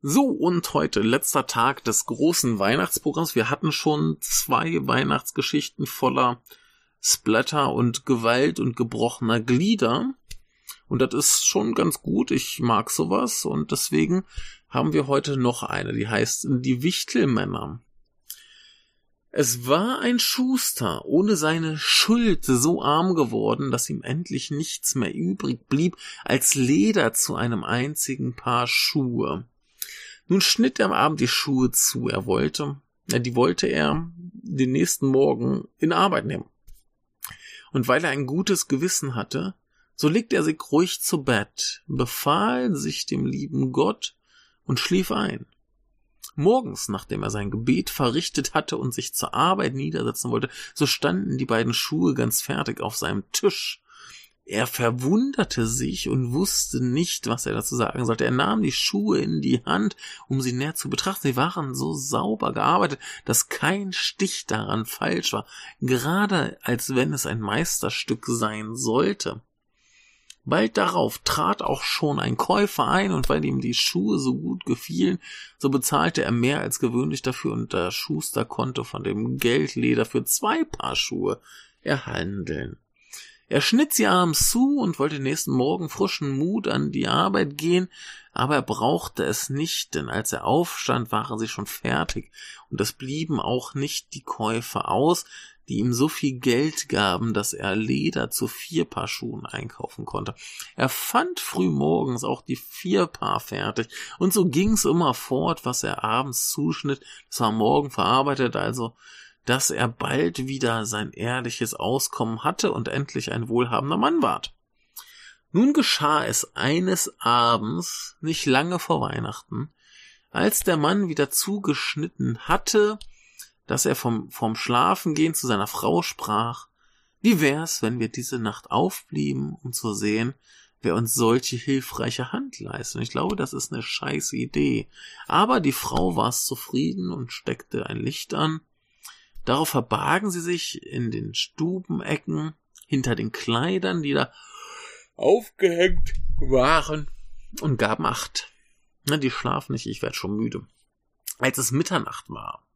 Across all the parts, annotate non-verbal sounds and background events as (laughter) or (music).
So, und heute letzter Tag des großen Weihnachtsprogramms. Wir hatten schon zwei Weihnachtsgeschichten voller Splatter und Gewalt und gebrochener Glieder. Und das ist schon ganz gut. Ich mag sowas. Und deswegen haben wir heute noch eine, die heißt Die Wichtelmänner. Es war ein Schuster ohne seine Schuld so arm geworden, dass ihm endlich nichts mehr übrig blieb als Leder zu einem einzigen Paar Schuhe. Nun schnitt er am Abend die Schuhe zu. Er wollte, die wollte er den nächsten Morgen in Arbeit nehmen. Und weil er ein gutes Gewissen hatte, so legte er sich ruhig zu Bett, befahl sich dem lieben Gott und schlief ein. Morgens, nachdem er sein Gebet verrichtet hatte und sich zur Arbeit niedersetzen wollte, so standen die beiden Schuhe ganz fertig auf seinem Tisch. Er verwunderte sich und wusste nicht, was er dazu sagen sollte. Er nahm die Schuhe in die Hand, um sie näher zu betrachten. Sie waren so sauber gearbeitet, dass kein Stich daran falsch war, gerade als wenn es ein Meisterstück sein sollte. Bald darauf trat auch schon ein Käufer ein, und weil ihm die Schuhe so gut gefielen, so bezahlte er mehr als gewöhnlich dafür, und der Schuster konnte von dem Geldleder für zwei Paar Schuhe erhandeln. Er schnitt sie abends zu und wollte nächsten Morgen frischen Mut an die Arbeit gehen, aber er brauchte es nicht, denn als er aufstand, waren sie schon fertig, und es blieben auch nicht die Käufer aus, die ihm so viel Geld gaben, dass er Leder zu vier Paar Schuhen einkaufen konnte. Er fand früh morgens auch die vier Paar fertig, und so ging's immer fort, was er abends zuschnitt, das war morgen verarbeitet, also dass er bald wieder sein ehrliches Auskommen hatte und endlich ein wohlhabender Mann ward. Nun geschah es eines Abends, nicht lange vor Weihnachten, als der Mann wieder zugeschnitten hatte, dass er vom, vom Schlafengehen zu seiner Frau sprach, wie wär's, wenn wir diese Nacht aufblieben, um zu sehen, wer uns solche hilfreiche Hand leistet. Ich glaube, das ist eine scheiß Idee. Aber die Frau war zufrieden und steckte ein Licht an Darauf verbargen sie sich in den Stubenecken hinter den Kleidern, die da aufgehängt waren, und gaben Acht. Na, die schlafen nicht, ich werd schon müde. Als es Mitternacht war,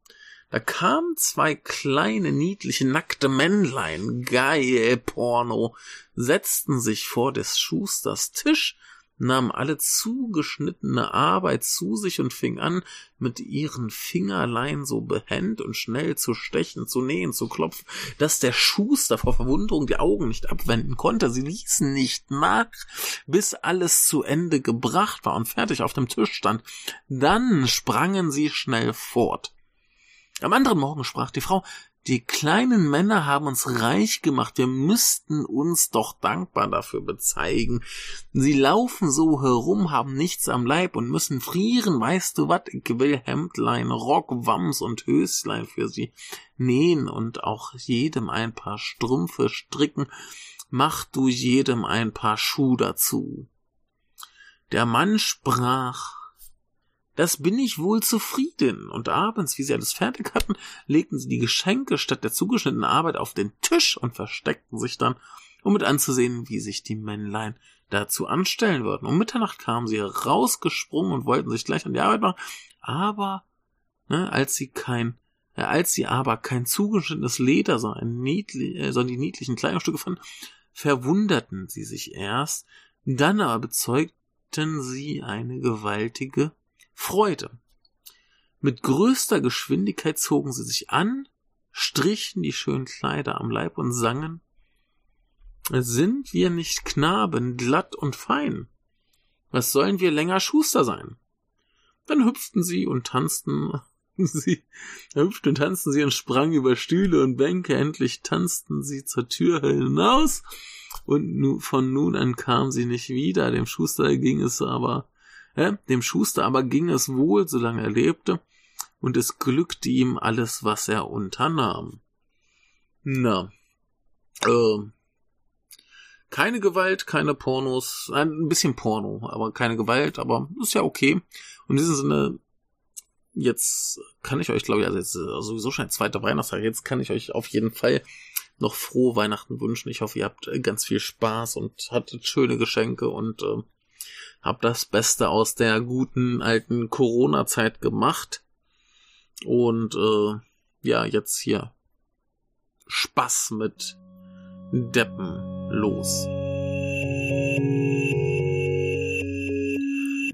da kamen zwei kleine, niedliche, nackte Männlein, geil Porno, setzten sich vor des Schusters Tisch nahmen alle zugeschnittene Arbeit zu sich und fing an, mit ihren Fingerlein so behend und schnell zu stechen, zu nähen, zu klopfen, dass der Schuster vor Verwunderung die Augen nicht abwenden konnte. Sie ließen nicht nach, bis alles zu Ende gebracht war und fertig auf dem Tisch stand. Dann sprangen sie schnell fort. Am anderen Morgen sprach die Frau, die kleinen Männer haben uns reich gemacht. Wir müssten uns doch dankbar dafür bezeigen. Sie laufen so herum, haben nichts am Leib und müssen frieren. Weißt du wat? Ich will Hemdlein, Rock, Wams und Höslein für sie nähen und auch jedem ein paar Strümpfe stricken. Mach du jedem ein paar Schuh dazu. Der Mann sprach, das bin ich wohl zufrieden. Und abends, wie sie alles fertig hatten, legten sie die Geschenke statt der zugeschnittenen Arbeit auf den Tisch und versteckten sich dann, um mit anzusehen, wie sich die Männlein dazu anstellen würden. Um Mitternacht kamen sie rausgesprungen und wollten sich gleich an die Arbeit machen, aber ne, als sie kein ja, als sie aber kein zugeschnittenes Leder, sondern, niedlich, äh, sondern die niedlichen Kleidungsstücke fanden, verwunderten sie sich erst, dann aber bezeugten sie eine gewaltige Freude. Mit größter Geschwindigkeit zogen sie sich an, strichen die schönen Kleider am Leib und sangen Sind wir nicht Knaben, glatt und fein? Was sollen wir länger Schuster sein? Dann hüpften sie und tanzten (laughs) sie, hüpften und tanzten sie und sprangen über Stühle und Bänke, endlich tanzten sie zur Tür hinaus, und von nun an kam sie nicht wieder, dem Schuster ging es aber dem Schuster aber ging es wohl, solange er lebte, und es glückte ihm alles, was er unternahm. Na, äh, keine Gewalt, keine Pornos, ein bisschen Porno, aber keine Gewalt, aber ist ja okay. Und in diesem Sinne, jetzt kann ich euch, glaube ich, also jetzt äh, sowieso schon ein zweiter Weihnachtstag, jetzt kann ich euch auf jeden Fall noch frohe Weihnachten wünschen. Ich hoffe, ihr habt ganz viel Spaß und hattet schöne Geschenke und äh, hab das Beste aus der guten alten Corona-Zeit gemacht. Und äh, ja, jetzt hier Spaß mit Deppen los.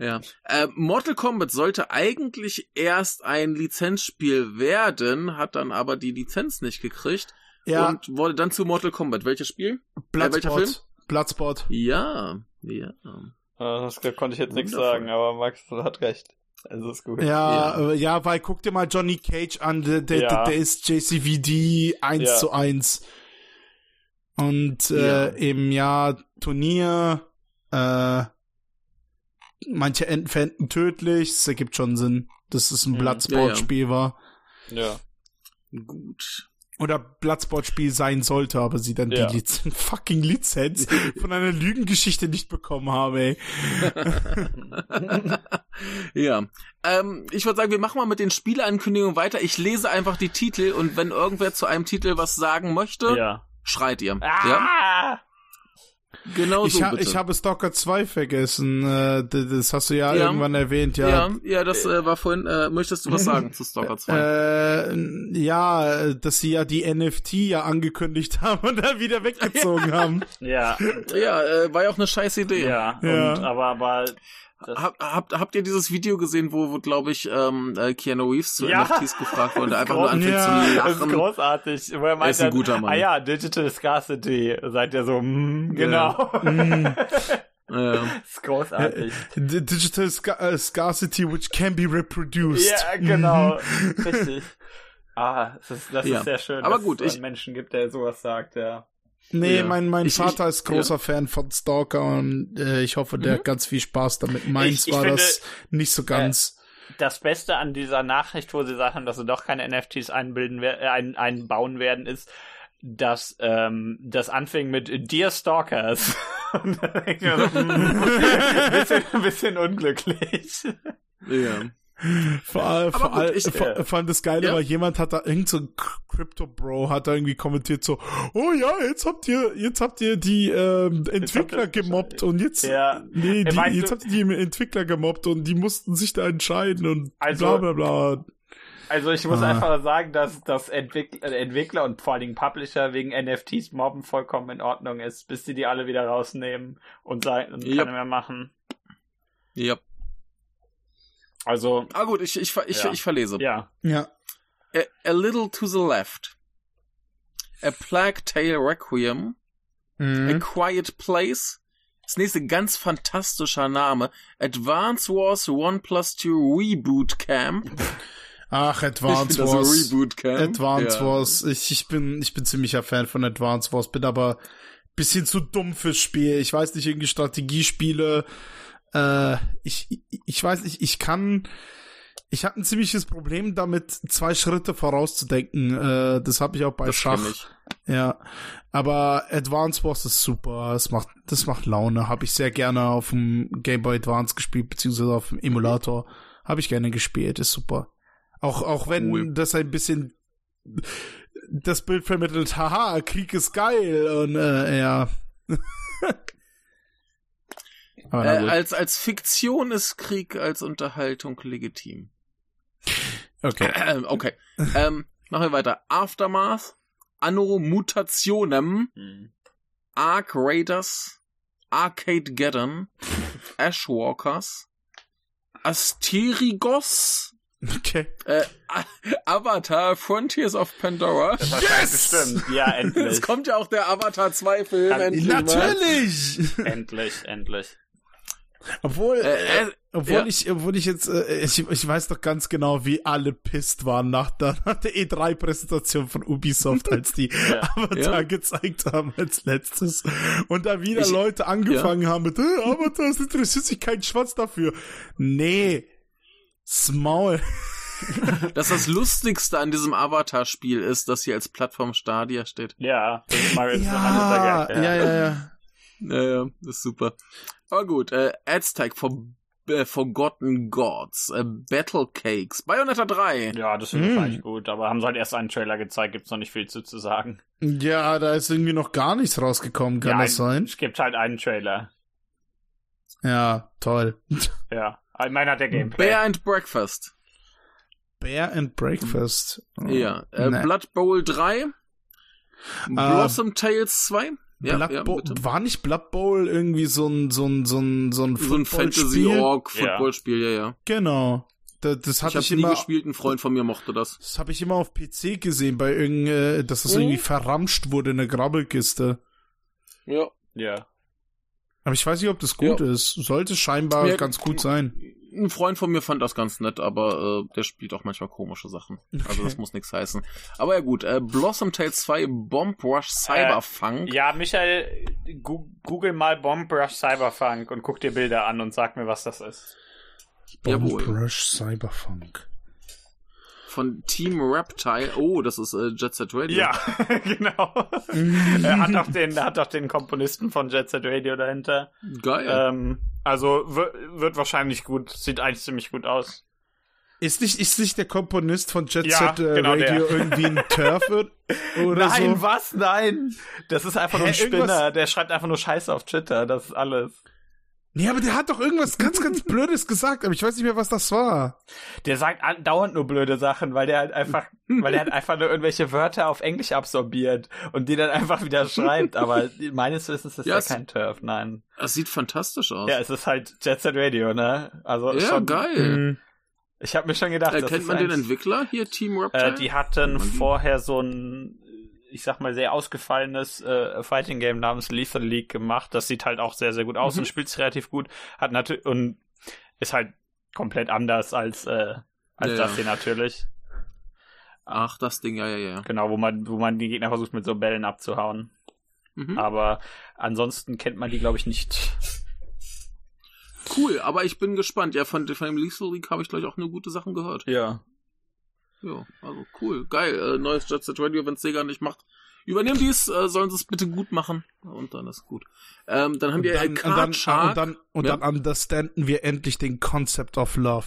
Ja. Äh, Mortal Kombat sollte eigentlich erst ein Lizenzspiel werden, hat dann aber die Lizenz nicht gekriegt Ja, und wurde dann zu Mortal Kombat. Welches Spiel? Äh, welcher Film? Bloodsport. Bloodsport. Ja, ja. Ah, Das konnte ich jetzt nichts sagen, aber Max hat recht. Also ist gut. Ja, Ja. äh, ja, weil guck dir mal Johnny Cage an, der, der, Ja. der, ist JCVD 1 Ja. zu 1. Und äh, Ja. im Jahr Turnier, äh, manche Enden fänden tödlich, das ergibt schon Sinn, dass es ein Mhm. Bloodsport-Spiel war. Ja. Gut. Oder Bloodsport-Spiel sein sollte, aber sie dann Ja. die Liz (laughs) fucking Lizenz (laughs) von einer Lügengeschichte nicht bekommen haben, ey. (laughs) ja. Ähm, ich würde sagen, wir machen mal mit den Spieleankündigungen weiter. Ich lese einfach die Titel und wenn irgendwer zu einem Titel was sagen möchte, Ja. schreit ihr. Ja? Genau Ich, so ha bitte. ich habe Stalker 2 vergessen. Äh, das hast du ja, Ja. irgendwann erwähnt, ja, ja. ja, das äh, war vorhin. Äh, möchtest du was (laughs) sagen zu Stalker 2? Äh, ja, dass sie ja die NFT ja angekündigt (laughs) haben und dann wieder weggezogen (laughs) haben. Ja. ja, äh, war ja auch eine scheiß Idee. Ja. Ja. Und, aber, aber, Hab, habt, habt ihr dieses Video gesehen, wo, wo glaube ich, ähm, äh, Keanu Reeves zu Ja. NFTs gefragt wurde und einfach nur anfängt groß- zu Ja, das ist lachen? großartig. Wo er meint ist ein guter Mann. Ah ja, Digital Scarcity. Seid ihr so, mm, genau. Mm. Ja. das (laughs) ist großartig. D Digital Sca äh, Scarcity which can be reproduced. Ja, genau. Richtig. Ah, das ist, das Ja. ist sehr schön, Aber dass gut, es ich- einen Menschen gibt, der sowas sagt, ja. Nee, Ja. mein, mein Ich- Vater ich- ist großer Fan von Stalker und äh, ich hoffe, der Mhm. hat ganz viel Spaß damit. Meins Ich- war finde, das nicht so ganz. Das Beste an dieser Nachricht, wo sie sagen, dass sie doch keine NFTs einbilden, äh, ein, einbauen werden, ist, dass ähm, das anfing mit Dear Stalkers. (laughs) Und dann denk ich mir so, hm, ein bisschen, ein bisschen unglücklich. ja. Vor, all, vor, gut, all, ich- vor, äh, vor allem das Geile ja. war, jemand hat da irgend so ein Crypto Bro hat da irgendwie kommentiert so, oh ja, jetzt habt ihr, jetzt habt ihr die ähm, Entwickler gemobbt und jetzt, Ja. nee, die, jetzt habt ihr die Entwickler gemobbt und die mussten sich da entscheiden und Also- bla bla bla. Also ich muss Ah. einfach sagen, dass, dass Entwick äh, Entwickler und vor allen Dingen Publisher wegen NFTs mobben vollkommen in Ordnung ist, bis sie die alle wieder rausnehmen und sagen, Yep. keine mehr machen. ja. Also, Ah gut, ich, ich, ich, Ja. ich verlese. ja. Ja. A, a Little to the Left. A Plague Tale Requiem. A Mhm. Quiet Place. Das nächste ganz fantastischer Name. Advance Wars 1 plus 2 Reboot Camp. Ach, Ich Advance Wars. Reboot Camp. Advance ja. Wars. Ich, ich bin, ich bin ziemlicher Fan von Advance Wars, bin aber bisschen zu dumm fürs Spiel. Ich weiß nicht, irgendwie Strategiespiele. Äh, ich, ich, weiß nicht, ich kann, ich habe ein ziemliches Problem damit, zwei Schritte vorauszudenken. Äh, das habe ich auch bei Das Schach. Ja, aber Advance Wars ist super. Es macht, das macht Laune. Habe ich sehr gerne auf dem Game Boy Advance gespielt, beziehungsweise auf dem Emulator. Habe ich gerne gespielt. Ist super. Auch, auch wenn Cool. das ein bisschen das Bild vermittelt, haha, Krieg ist geil und äh, ja. (laughs) Äh, als, als Fiktion ist Krieg als Unterhaltung legitim. okay. Ähm, okay. ähm, machen wir weiter. Aftermath. Anno Mutationem. Hm. Ark Raiders. Arcade Geddon. (laughs) Ashwalkers. Asterigos. Okay. Äh, (laughs) Avatar Frontiers of Pandora. Das wahrscheinlich bestimmt. Ja, (laughs) endlich. Es kommt ja auch der Avatar 2 Film endlich. Natürlich! endlich, endlich. Obwohl, Äh, äh, Obwohl Ja. ich, obwohl ich jetzt, äh, ich, ich weiß doch ganz genau, wie alle pisst waren nach der, (laughs) nach der E3-Präsentation von Ubisoft, (laughs) als die Ja. Avatar Ja. gezeigt haben als letztes. Und da wieder Ich- Leute angefangen haben mit, äh, Avatar, es interessiert sich kein Schwanz dafür. Nee. Small. (laughs) Dass das Lustigste an diesem Avatar-Spiel ist, dass hier als Plattform Stadia steht. Ja, das ist ist Ja, ja, ja, ja. Ja, ja, das ist super. Aber gut, äh, Aztec for, äh, Forgotten Gods, äh, Battle Cakes, Bayonetta 3. Ja, das finde ich Mm. eigentlich gut, aber haben sie halt erst einen Trailer gezeigt, gibt's noch nicht viel zu, zu sagen. Ja, da ist irgendwie noch gar nichts rausgekommen, kann ja, das sein? Es gibt halt einen Trailer. Ja, toll. (laughs) Ja, meiner hat der Gameplay. Bear and Breakfast. Bear and Breakfast. Oh, Ja. Äh, nee. Blood Bowl 3. Blossom Tales 2. Ja, Blood ja, Bowl, bitte. war nicht Blood Bowl irgendwie so ein so ein so ein so ein, So ein Footballspiel? Fantasy-Org-Footballspiel, ja, ja. Genau. Da, das Ich hatte ich, nie immer gespielt, ein Freund von mir mochte das. das habe ich immer auf PC gesehen bei irgend äh, dass das Mhm. irgendwie verramscht wurde in der Grabbelkiste. Ja. Ja. Aber ich weiß nicht, ob das gut ist. Sollte scheinbar Ja, ganz gut sein. Ein Freund von mir fand das ganz nett, aber äh, der spielt auch manchmal komische Sachen. Also das muss nichts heißen. Aber ja gut, äh, Blossom Tales 2, Bomb Rush Cyberfunk. Ja, Michael, gu google mal Bomb Rush Cyberpunk und guck dir Bilder an und sag mir, was das ist. Jawohl. Bomb Rush Cyberpunk. Von Team Reptile. Oh, das ist äh, Jet Set Radio. Ja, (laughs) genau. (laughs) er hat auch den, hat auch den Komponisten von Jet Set Radio dahinter. Geil. Ähm, also wird, wahrscheinlich gut. Sieht eigentlich ziemlich gut aus. Ist nicht, ist nicht der Komponist von Jet Ja, Set äh, genau Radio der. irgendwie ein Turf (laughs) oder Nein, so? was? Nein. Das ist einfach nur ein Hä, irgendwas- Spinner. Der schreibt einfach nur Scheiße auf Twitter. Das ist alles. Nee, aber der hat doch irgendwas ganz, ganz (laughs) Blödes gesagt, aber ich weiß nicht mehr, was das war. Der sagt andauernd nur blöde Sachen, weil der halt einfach, (laughs) weil der halt einfach nur irgendwelche Wörter auf Englisch absorbiert und die dann einfach wieder schreibt. Aber meines Wissens ist Ja, er kein Turf, nein. Das sieht fantastisch aus. Ja, es ist halt Jet Set Radio, ne? Also Ja, schon, geil. Mhm. Ich habe mir schon gedacht, Äh, das kennt ist man den Entwickler hier, Team Reptile? Äh, die hatten vorher so ein, ich sag mal, sehr ausgefallenes äh, Fighting Game namens Lethal League gemacht. Das sieht halt auch sehr, sehr gut aus Mhm. und spielt sich relativ gut. Hat natürlich und ist halt komplett anders als, äh, als Ja, das hier natürlich. Ach, das Ding, ja, ja, ja. Genau, wo man, wo man die Gegner versucht mit so Bällen abzuhauen. Mhm. Aber ansonsten kennt man die, glaube ich, nicht. Cool, aber ich bin gespannt. Ja, von, von dem Lethal League habe ich gleich auch nur gute Sachen gehört. Ja. Ja, also cool, geil. Äh, neues Jet Set Radio, wenn Sega nicht macht. Übernehmen dies, äh, sollen sie es bitte gut machen. Und dann ist gut. Ähm, dann haben Und wir äh, dann, und Card dann, Shark. und dann, und Ja. dann understanden wir endlich den Concept of Love.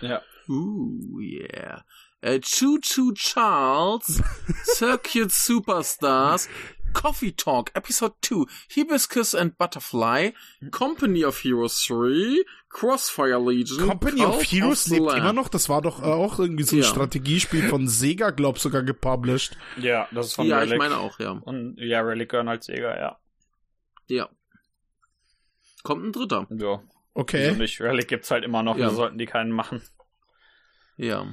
Ja. Ooh, yeah. Äh, Choo Choo Charles, (laughs) Circuit Superstars, Coffee Talk, Episode 2, Hibiscus and Butterfly, Company of Heroes 3, Crossfire Legion, Company Cult of Heroes the lebt Lamb. immer noch. Das war doch äh, auch irgendwie so ein Ja. Strategiespiel von Sega, glaub sogar gepublished. Ja, das ist von Ja, Relic. ich meine auch, ja. Und ja, Relic gehören als Sega, ja. Ja. Kommt ein dritter. Ja. Okay. nicht? Relic gibt's halt immer noch, Ja. wieso sollten die keinen machen. Ja.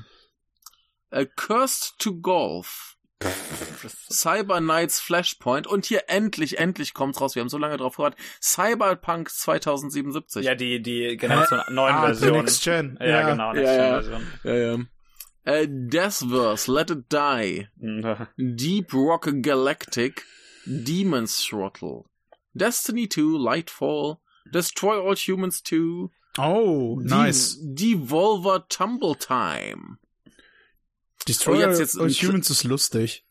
Äh, Cursed to Golf. (laughs) Cyber Knights Flashpoint und hier endlich, endlich kommt's raus. Wir haben so lange drauf gewartet. Cyberpunk 2077. Ja, die, die Generation 9 Ah, Version. Next Gen. Ja, genau, Next Ja, ja. Gen Version. Ja, ja. Äh, Deathverse, Let It Die. (laughs) Deep Rock Galactic, Demon's Throttle, Destiny 2, Lightfall, Destroy All Humans 2, Oh, nice. De Devolver Tumble Time. Destroyer Oh, jetzt- jetzt- All Humans ist lustig.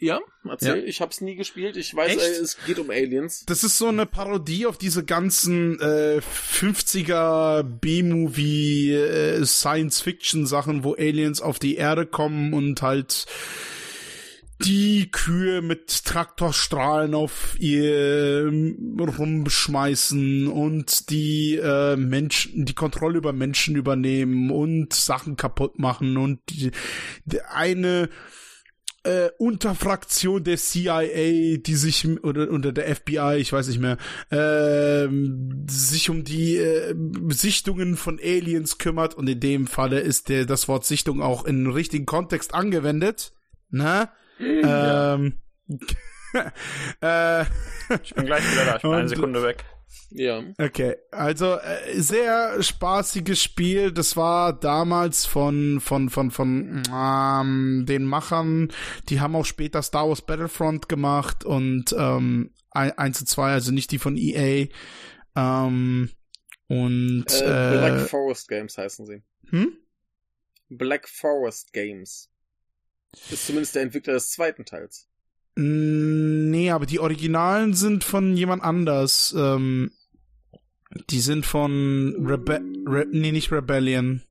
Ja, erzähl. Ja. Ich hab's nie gespielt. Ich weiß, Echt? es geht um Aliens. Das ist so eine Parodie auf diese ganzen äh, 50er B-Movie äh, Science-Fiction-Sachen, wo Aliens auf die Erde kommen und halt die Kühe mit Traktorstrahlen auf ihr ähm, rumschmeißen und die äh, Menschen, die Kontrolle über Menschen übernehmen und Sachen kaputt machen und die, die eine äh, Unterfraktion der CIA, die sich oder unter der FBI, ich weiß nicht mehr, ähm, sich um die äh, Sichtungen von Aliens kümmert und in dem Falle ist der das Wort Sichtung auch in richtigen Kontext angewendet, ne? Ähm, (laughs) äh, Ich bin gleich wieder da, ich bin eine Und- Sekunde weg. Ja. Okay, also äh, sehr spaßiges Spiel. Das war damals von von von von ähm, den Machern. Die haben auch später Star Wars Battlefront gemacht und ähm, 1 und 2, also nicht die von EA. Ähm, und Äh, äh, Black Forest Games heißen sie. hm? Black Forest Games. Ist zumindest der Entwickler des zweiten Teils. Mm, Nee, aber die Originalen sind von jemand anders. Ähm, die sind von Rebe Re nee, nicht Rebellion.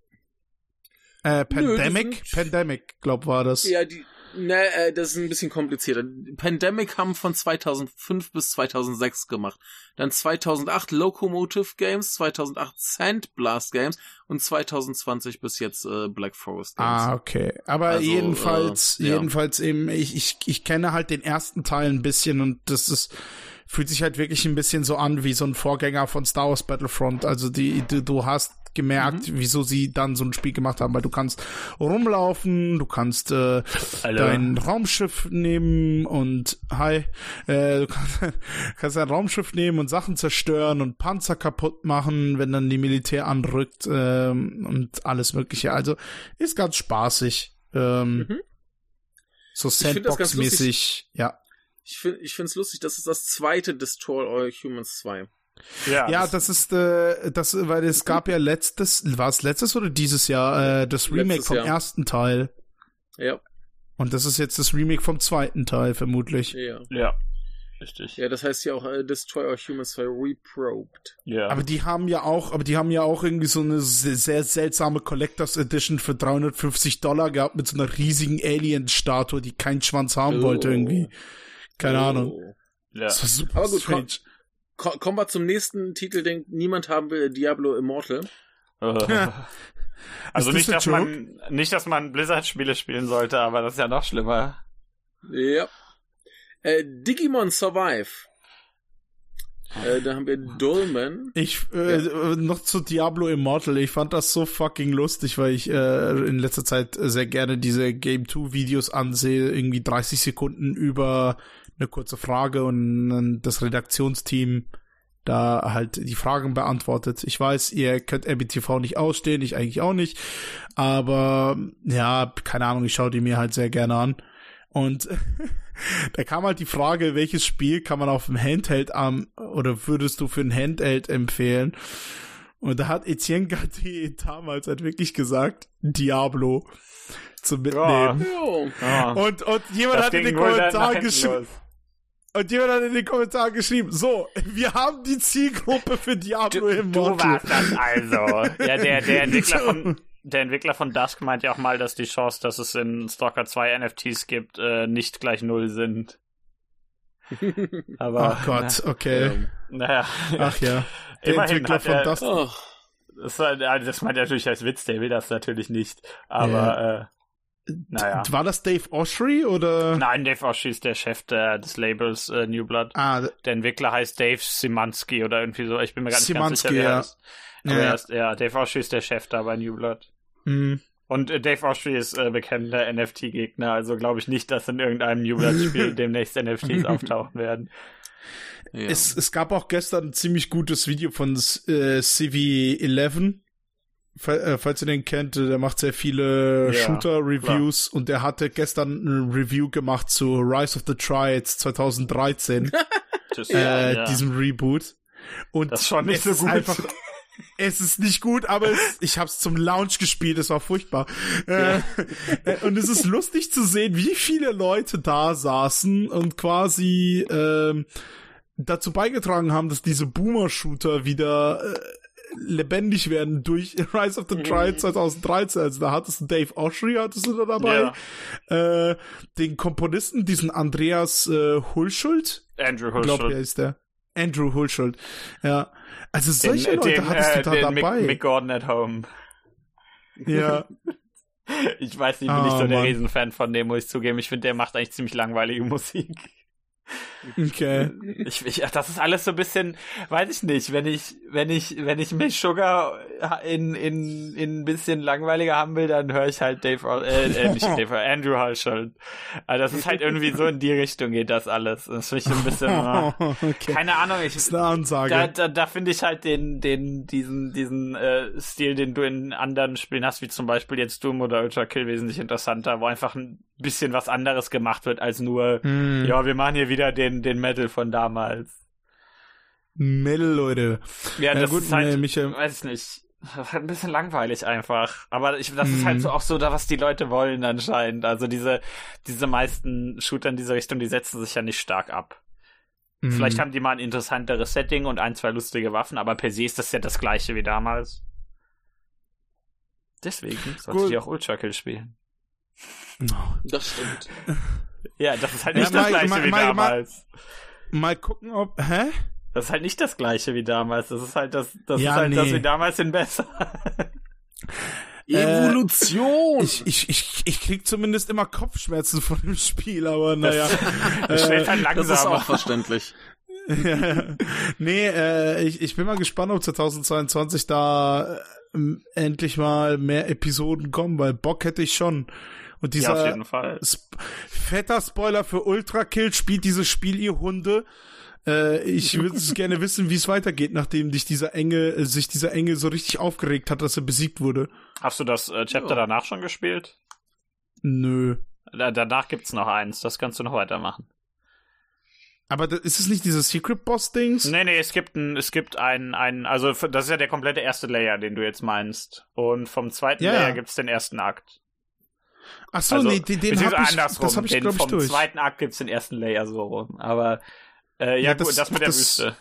Äh, Nö, Pandemic? sind- Pandemic, glaub war das. Ja, die, Ne, äh, das ist ein bisschen komplizierter. Pandemic haben von 2005 bis 2006 gemacht. Dann 2008 Locomotive Games, 2008 Sandblast Games und 2020 bis jetzt äh, Black Forest Games. Ah, okay. Aber Also, jedenfalls, äh, ja. jedenfalls eben, ich, ich, ich kenne halt den ersten Teil ein bisschen und das ist, fühlt sich halt wirklich ein bisschen so an wie so ein Vorgänger von Star Wars Battlefront. Also die, du, du hast gemerkt, Mhm. wieso sie dann so ein Spiel gemacht haben, weil du kannst rumlaufen, du kannst äh, Hallo. dein Raumschiff nehmen und hi, äh, du kannst, (laughs) kannst dein Raumschiff nehmen und Sachen zerstören und Panzer kaputt machen, wenn dann die Militär anrückt ähm, und alles mögliche. Also ist ganz spaßig. Ähm, Mhm. So Sandbox-mäßig, ja. Ich finde ich find's lustig, das ist das zweite Destroy All Humans 2. ja, Ja, das ist, äh, das, weil es gab ja letztes, war es letztes oder dieses Jahr, äh, das Remake vom Jahr. ersten Teil. Ja, Und das ist jetzt das Remake vom zweiten Teil, vermutlich. ja. ja. Richtig. Ja, das heißt ja auch äh, Destroy All Humans 2 Reprobed. Ja. Aber die haben ja auch, aber die haben ja auch irgendwie so eine sehr, sehr seltsame Collectors Edition für 350 Dollar gehabt mit so einer riesigen Alien-Statue, die keinen Schwanz haben Oh. wollte irgendwie. Keine Oh. Ahnung. ja. Das war super Aber gut, strange. Ko kommen wir zum nächsten Titel, den niemand haben will, Diablo Immortal. (laughs) also nicht, dass man nicht, dass man Blizzard-Spiele spielen sollte, aber das ist ja noch schlimmer. Ja. Äh, Digimon Survive. Äh, da haben wir Dolmen. Ich, äh, äh, noch zu Diablo Immortal. Ich fand das so fucking lustig, weil ich äh, in letzter Zeit sehr gerne diese Game 2 Videos ansehe. Irgendwie 30 Sekunden über eine kurze Frage und das Redaktionsteam da halt die Fragen beantwortet. Ich weiß, ihr könnt MBTV nicht ausstehen, ich eigentlich auch nicht. Aber ja, keine Ahnung, ich schaue die mir halt sehr gerne an. Und (laughs) da kam halt die Frage, welches Spiel kann man auf dem Handheld am oder würdest du für ein Handheld empfehlen? Und da hat Etienne Gatti damals halt wirklich gesagt, Diablo zum Mitnehmen. Jo. Ja. Und, und jemand Das hat in den Kommentaren geschrieben. Und jemand hat in den Kommentaren geschrieben, so, wir haben die Zielgruppe für Diablo Du, im du warst das also. Ja, der, der (laughs) Entwickler von der Entwickler von Dusk meint ja auch mal, dass die Chance, dass es in Stalker 2 NFTs gibt, äh, nicht gleich null sind. (laughs) Aber Ach Gott, okay. Ähm, naja, Ach ja. Der (laughs) immerhin Entwickler hat von er, das. ach, das, also das meint er natürlich als Witz, der will das natürlich nicht. Aber äh, naja. War das Dave Oshry oder? Nein, Dave Oshie ist der Chef der, des Labels äh, New Blood. Ah, Der Entwickler heißt Dave Simansky oder irgendwie so. Ich bin mir gar nicht ganz Szymanski, sicher, wie er ja. heißt. Aber Ja. ist, ja, Dave Oshie ist der Chef da bei New Blood. hm. Und äh, Dave Oshry ist äh, bekannter NFT-Gegner, also glaube ich nicht, dass in irgendeinem New Blood-Spiel (laughs) demnächst NFTs auftauchen werden. ja. Es, es gab auch gestern ein ziemlich gutes Video von äh, CV11. Äh, Falls ihr den kennt, äh, der macht sehr viele Ja, Shooter-Reviews und der hatte gestern ein Review gemacht zu Rise of the Triads 2013, (laughs) Das, äh, ja. diesem Reboot. Und Das ist schon nicht es so ist gut. Einfach, (laughs) es ist nicht gut, aber es, ich habe es zum Launch gespielt, es war furchtbar. Äh, (laughs) äh, und es ist lustig zu sehen, wie viele Leute da saßen und quasi ähm, dazu beigetragen haben, dass diese Boomer-Shooter wieder äh, lebendig werden durch (laughs) Rise of the Triad 2013. Also da hattest du Dave Oshry, hattest du da dabei. Äh, den Komponisten, diesen Andreas äh, Hulschuld, Andrew glaube Hulschul. er ist der. Andrew Hulschuld. Ja. Also solche Den, Leute den, hattest äh, du da den dabei. Mick, Mick Gordon at Home. ja. (laughs) Ich weiß nicht, bin Oh, nicht so der Mann. Riesenfan von dem, muss ich zugeben. Ich finde, der macht eigentlich ziemlich langweilige (laughs) Musik. Okay. Ich, ich, das ist alles so ein bisschen, weiß ich nicht, wenn ich, wenn ich, wenn ich mich Sugar in, in, in ein bisschen langweiliger haben will, dann höre ich halt Dave, äh, äh, nicht (laughs) Dave, Andrew Hulshult. Also das ist halt irgendwie so in die Richtung geht das alles. Das finde ich so ein bisschen, äh, (laughs) okay. keine Ahnung, ich, Das ist eine Ansage. da, da, da finde ich halt den, den, diesen, diesen äh, Stil, den du in anderen Spielen hast, wie zum Beispiel jetzt Doom oder Ultra Kill, wesentlich interessanter, wo einfach ein bisschen was anderes gemacht wird als nur, Hm. ja, wir machen hier wieder den, den Metal von damals. Metal, Leute. Ja, Ja, das gut, ist halt, nee, Michael- weiß ich nicht. Das ist halt ein bisschen langweilig einfach. Aber ich, das ist Mhm. halt so auch so da, was die Leute wollen anscheinend. Also diese, diese meisten Shooter in diese Richtung, die setzen sich ja nicht stark ab. Mhm. Vielleicht haben die mal ein interessanteres Setting und ein, zwei lustige Waffen, aber per se ist das ja das gleiche wie damals. Deswegen sollte die auch Ultra Kill spielen. (laughs) Das stimmt. (laughs) (laughs) Ja, das ist halt Ja, nicht das mal- gleiche mal- wie mal- mal- damals. Mal gucken, ob. Hä? Das ist halt nicht das gleiche wie damals. Das ist halt das, das Ja, ist halt das nee. wie damals in besser. Evolution! Ich, ich, ich, ich krieg zumindest immer Kopfschmerzen von dem Spiel, aber naja. Das (laughs) schlägt halt das ist langsamer. auch verständlich. (laughs) nee, äh, ich, ich bin mal gespannt, ob 2022 da ähm, endlich mal mehr Episoden kommen, weil Bock hätte ich schon. Und ja, auf dieser jeden Fall. Sp fetter Spoiler für Ultra Kill spielt dieses Spiel ihr Hunde. Äh, ich würde es (laughs) gerne wissen, wie es weitergeht, nachdem dich dieser Enge, äh, sich dieser Enge so richtig aufgeregt hat, dass er besiegt wurde. Hast du das äh, Chapter Ja. danach schon gespielt? Nö. Da, danach gibt's noch eins. Das kannst du noch weitermachen. Aber ist es nicht dieses Secret Boss Dings? Nee, nee, es gibt ein, es gibt ein, ein, also das ist ja der komplette erste Layer, den du jetzt meinst. Und vom zweiten Ja, Layer gibt's den ersten Akt. Ach so, also, nee, den, den beziehungsweise hab ich, andersrum. das habe ich den ich vom durch. zweiten Akt gibt's den ersten Layer so rum. Aber äh, ja, Ja, gut, das- das mit der das- Wüste.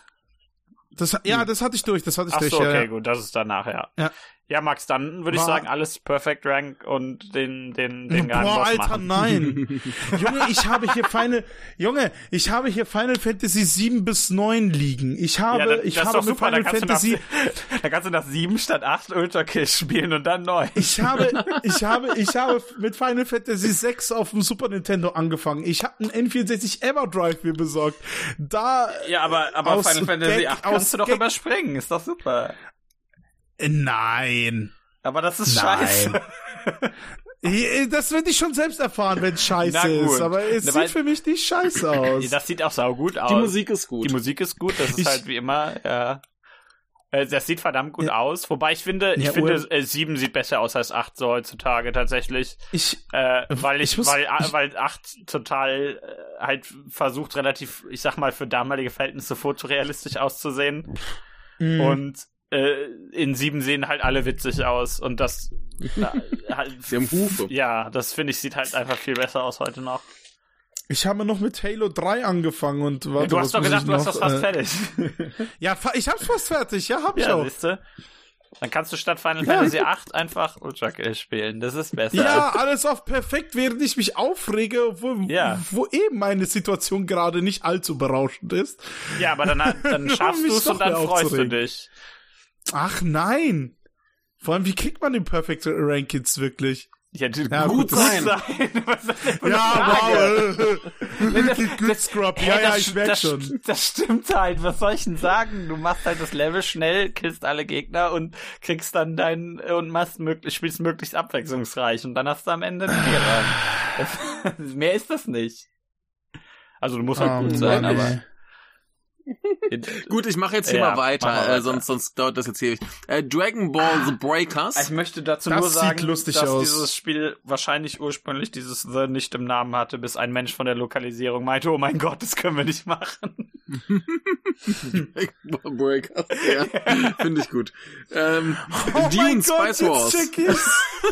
Das, ja, das hatte ich durch, das hatte ich Ach durch. so, okay, ja. gut, das ist danach, ja. Ja. Ja, Max, dann würde ich sagen, alles Perfect Rank und den, den, den geheimen Boah, Alter, machen. nein. (laughs) Junge, ich habe hier Final, Junge, ich habe hier Final Fantasy 7 bis 9 liegen. Ich habe, Ja, da, ich das habe mit Final Fantasy, nach, (laughs) da kannst du nach 7 statt 8 Ultra Kills spielen und dann neu. ich habe, (laughs) ich habe, ich habe mit Final Fantasy 6 auf dem Super Nintendo angefangen. Ich habe einen N64 Everdrive mir besorgt. Da, Ja, aber, aber Final Fantasy Gag- 8 aus kannst du doch überspringen, ist doch super. Äh, nein. Aber das ist Nein. scheiße. (laughs) Äh, Das werde ich schon selbst erfahren, wenn es Na scheiße gut. ist. Aber es Na, sieht für mich nicht scheiße aus. (laughs) Das sieht auch saugut aus. Die Musik ist gut. Die Musik ist gut, das ist Ich- halt wie immer, ja. Äh, Das sieht verdammt gut Ja. aus. Wobei ich finde, ich Ja, finde, äh, 7 sieht besser aus als 8 so heutzutage tatsächlich. Ich, Äh, weil ich, ich muss- weil, äh, ich- weil 8 total äh, halt versucht, relativ, ich sag mal, für damalige Verhältnisse fotorealistisch auszusehen. mh. Und äh, in 7 sehen halt alle witzig aus. Und das (laughs) halt, Sie haben Hufe. Ja, das finde ich sieht halt einfach viel besser aus heute noch. Ich habe noch mit Halo 3 angefangen und warte, du hast doch ich du hast noch, das fast äh, fertig. (laughs) Ja, fa- ich hab's fast fertig, ja, hab ich ja, auch. siehst du? Dann kannst du statt Final Ja. Fantasy 8 einfach Ultra Kill spielen. Das ist besser. Ja, alles auf perfekt, während ich mich aufrege, wo, Ja. wo eben meine Situation gerade nicht allzu berauschend ist. Ja, aber dann, dann (laughs) schaffst du es und dann freust du dich. Ach nein. Vor allem, wie kriegt man den Perfect Rank jetzt wirklich? Ja, Ja, gut gut, sein. sein. (laughs) Was ist das denn Ja, Frage? (laughs) wow. das- Good Scrub. Ja, ja, das- ich merk das, schon. Das stimmt halt. Was soll ich denn sagen? Du machst halt das Level schnell, killst alle Gegner und kriegst dann dein und machst möglich, spielst möglichst abwechslungsreich und dann hast du am Ende einen Vierer. (sighs) (laughs) Mehr ist das nicht. Also du musst halt Oh gut sein, aber. Gut, ich mache jetzt hier Ja, mal weiter, Äh, weiter. sonst, sonst dauert das jetzt ewig. Äh, Dragon Ball The Breakers. Ich möchte dazu Das nur sieht sagen, lustig dass aus. dieses Spiel wahrscheinlich ursprünglich dieses The nicht im Namen hatte, bis ein Mensch von der Lokalisierung meinte, oh mein Gott, das können wir nicht machen. (laughs) Dragon Ball Breakers, ja, (laughs) finde ich gut. Ähm, Oh Dune mein Gott, Spice jetzt Wars. (laughs)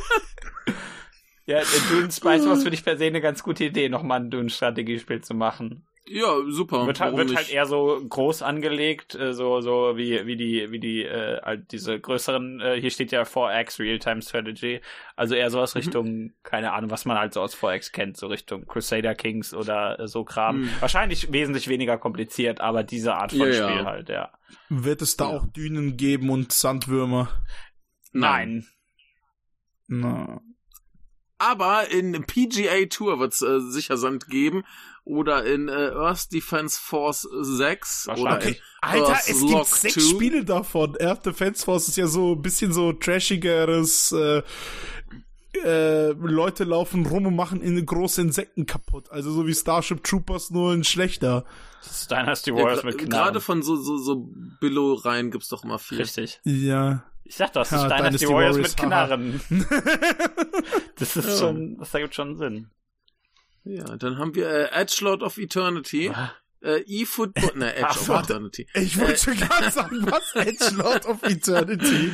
Ja, äh, Dune Spice Wars finde ich per se eine ganz gute Idee, nochmal ein Dune-Strategiespiel zu machen. Ja, super. Wird, halt- warum wird nicht? halt eher so groß angelegt, äh, so so wie wie die wie die äh, halt diese größeren. Äh, hier steht ja 4X Real-Time Strategy, also eher so aus Mhm. Richtung keine Ahnung, was man halt so aus 4X kennt, so Richtung Crusader Kings oder äh, so Kram. Mhm. Wahrscheinlich wesentlich weniger kompliziert, aber diese Art von Ja, ja. Spiel halt, ja. Wird es da Ja. auch Dünen geben und Sandwürmer? Nein. Na. Aber in PGA Tour wird es äh, sicher Sand geben. Oder in äh, Earth Defense Force 6. Oder in Alter, Earth es gibt Lock sechs 2. Spiele davon. Earth Defense Force ist ja so ein bisschen so trashigeres, äh, äh, Leute laufen rum und machen in große Insekten kaputt. Also so wie Starship Troopers, nur ein schlechter. Dynasty Ja, Warriors gra- mit Gerade Knarren. von so, so, so Billo-Reihen gibt's doch immer viel. Richtig. Ja. Ich sag doch, das ist Ja, Dynasty, Dynasty Warriors, Warriors, mit. Knarren. (laughs) das ist Ja. schon, das ergibt schon Sinn. Ja, dann haben wir äh, Edgelord of Eternity. Äh, eFootball, ne, Edge Ach, of warte. Eternity. Ich wollte schon gerade sagen, was? (laughs) Edgelord of Eternity.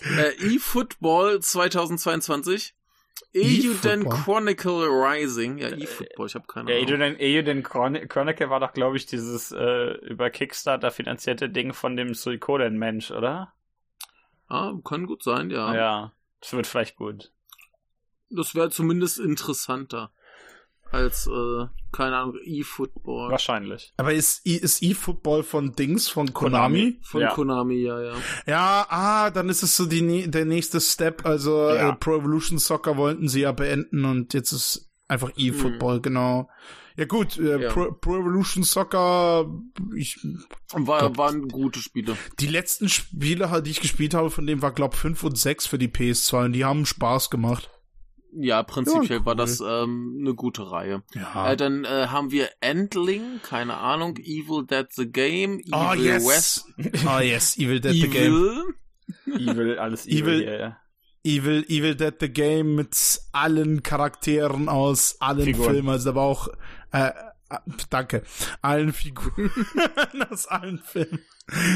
Äh, eFootball 2022. Euden. Chronicle Rising. Ja, eFootball, ich habe keine Ja, Ahnung. Euden, Euden Chron Chronicle war doch, glaube ich, dieses äh, über Kickstarter finanzierte Ding von dem Suikoden-Mensch, oder? Ah, kann gut sein, ja. Ja. Das wird vielleicht gut. Das wäre zumindest interessanter als, äh, keine Ahnung, E-Football. Wahrscheinlich. Aber ist, ist E-Football von Dings, von Konami? Von Ja. Konami, ja, ja. Ja, ah, dann ist es so die, der nächste Step. Also Ja. äh, Pro Evolution Soccer wollten sie ja beenden und jetzt ist einfach E-Football, genau. Ja gut, äh, Ja. Pro, Pro Evolution Soccer, ich, War, Gott. waren gute Spiele. die letzten Spiele, halt, die ich gespielt habe, von denen war glaub 5 und 6 für die PS2 und die haben Spaß gemacht. Ja, prinzipiell Ja, war cool. das ähm, eine gute Reihe. Ja. Äh, dann äh, haben wir Endling, keine Ahnung, Evil Dead the Game, Evil oh yes. West, Oh (laughs) yes, Evil Dead the Game. Evil. Alles Evil- Evil. ja. Evil, Evil Dead the Game mit allen Charakteren aus allen Figuren. Filmen, also da war auch, äh, äh, danke, allen Figuren (laughs) aus allen Filmen.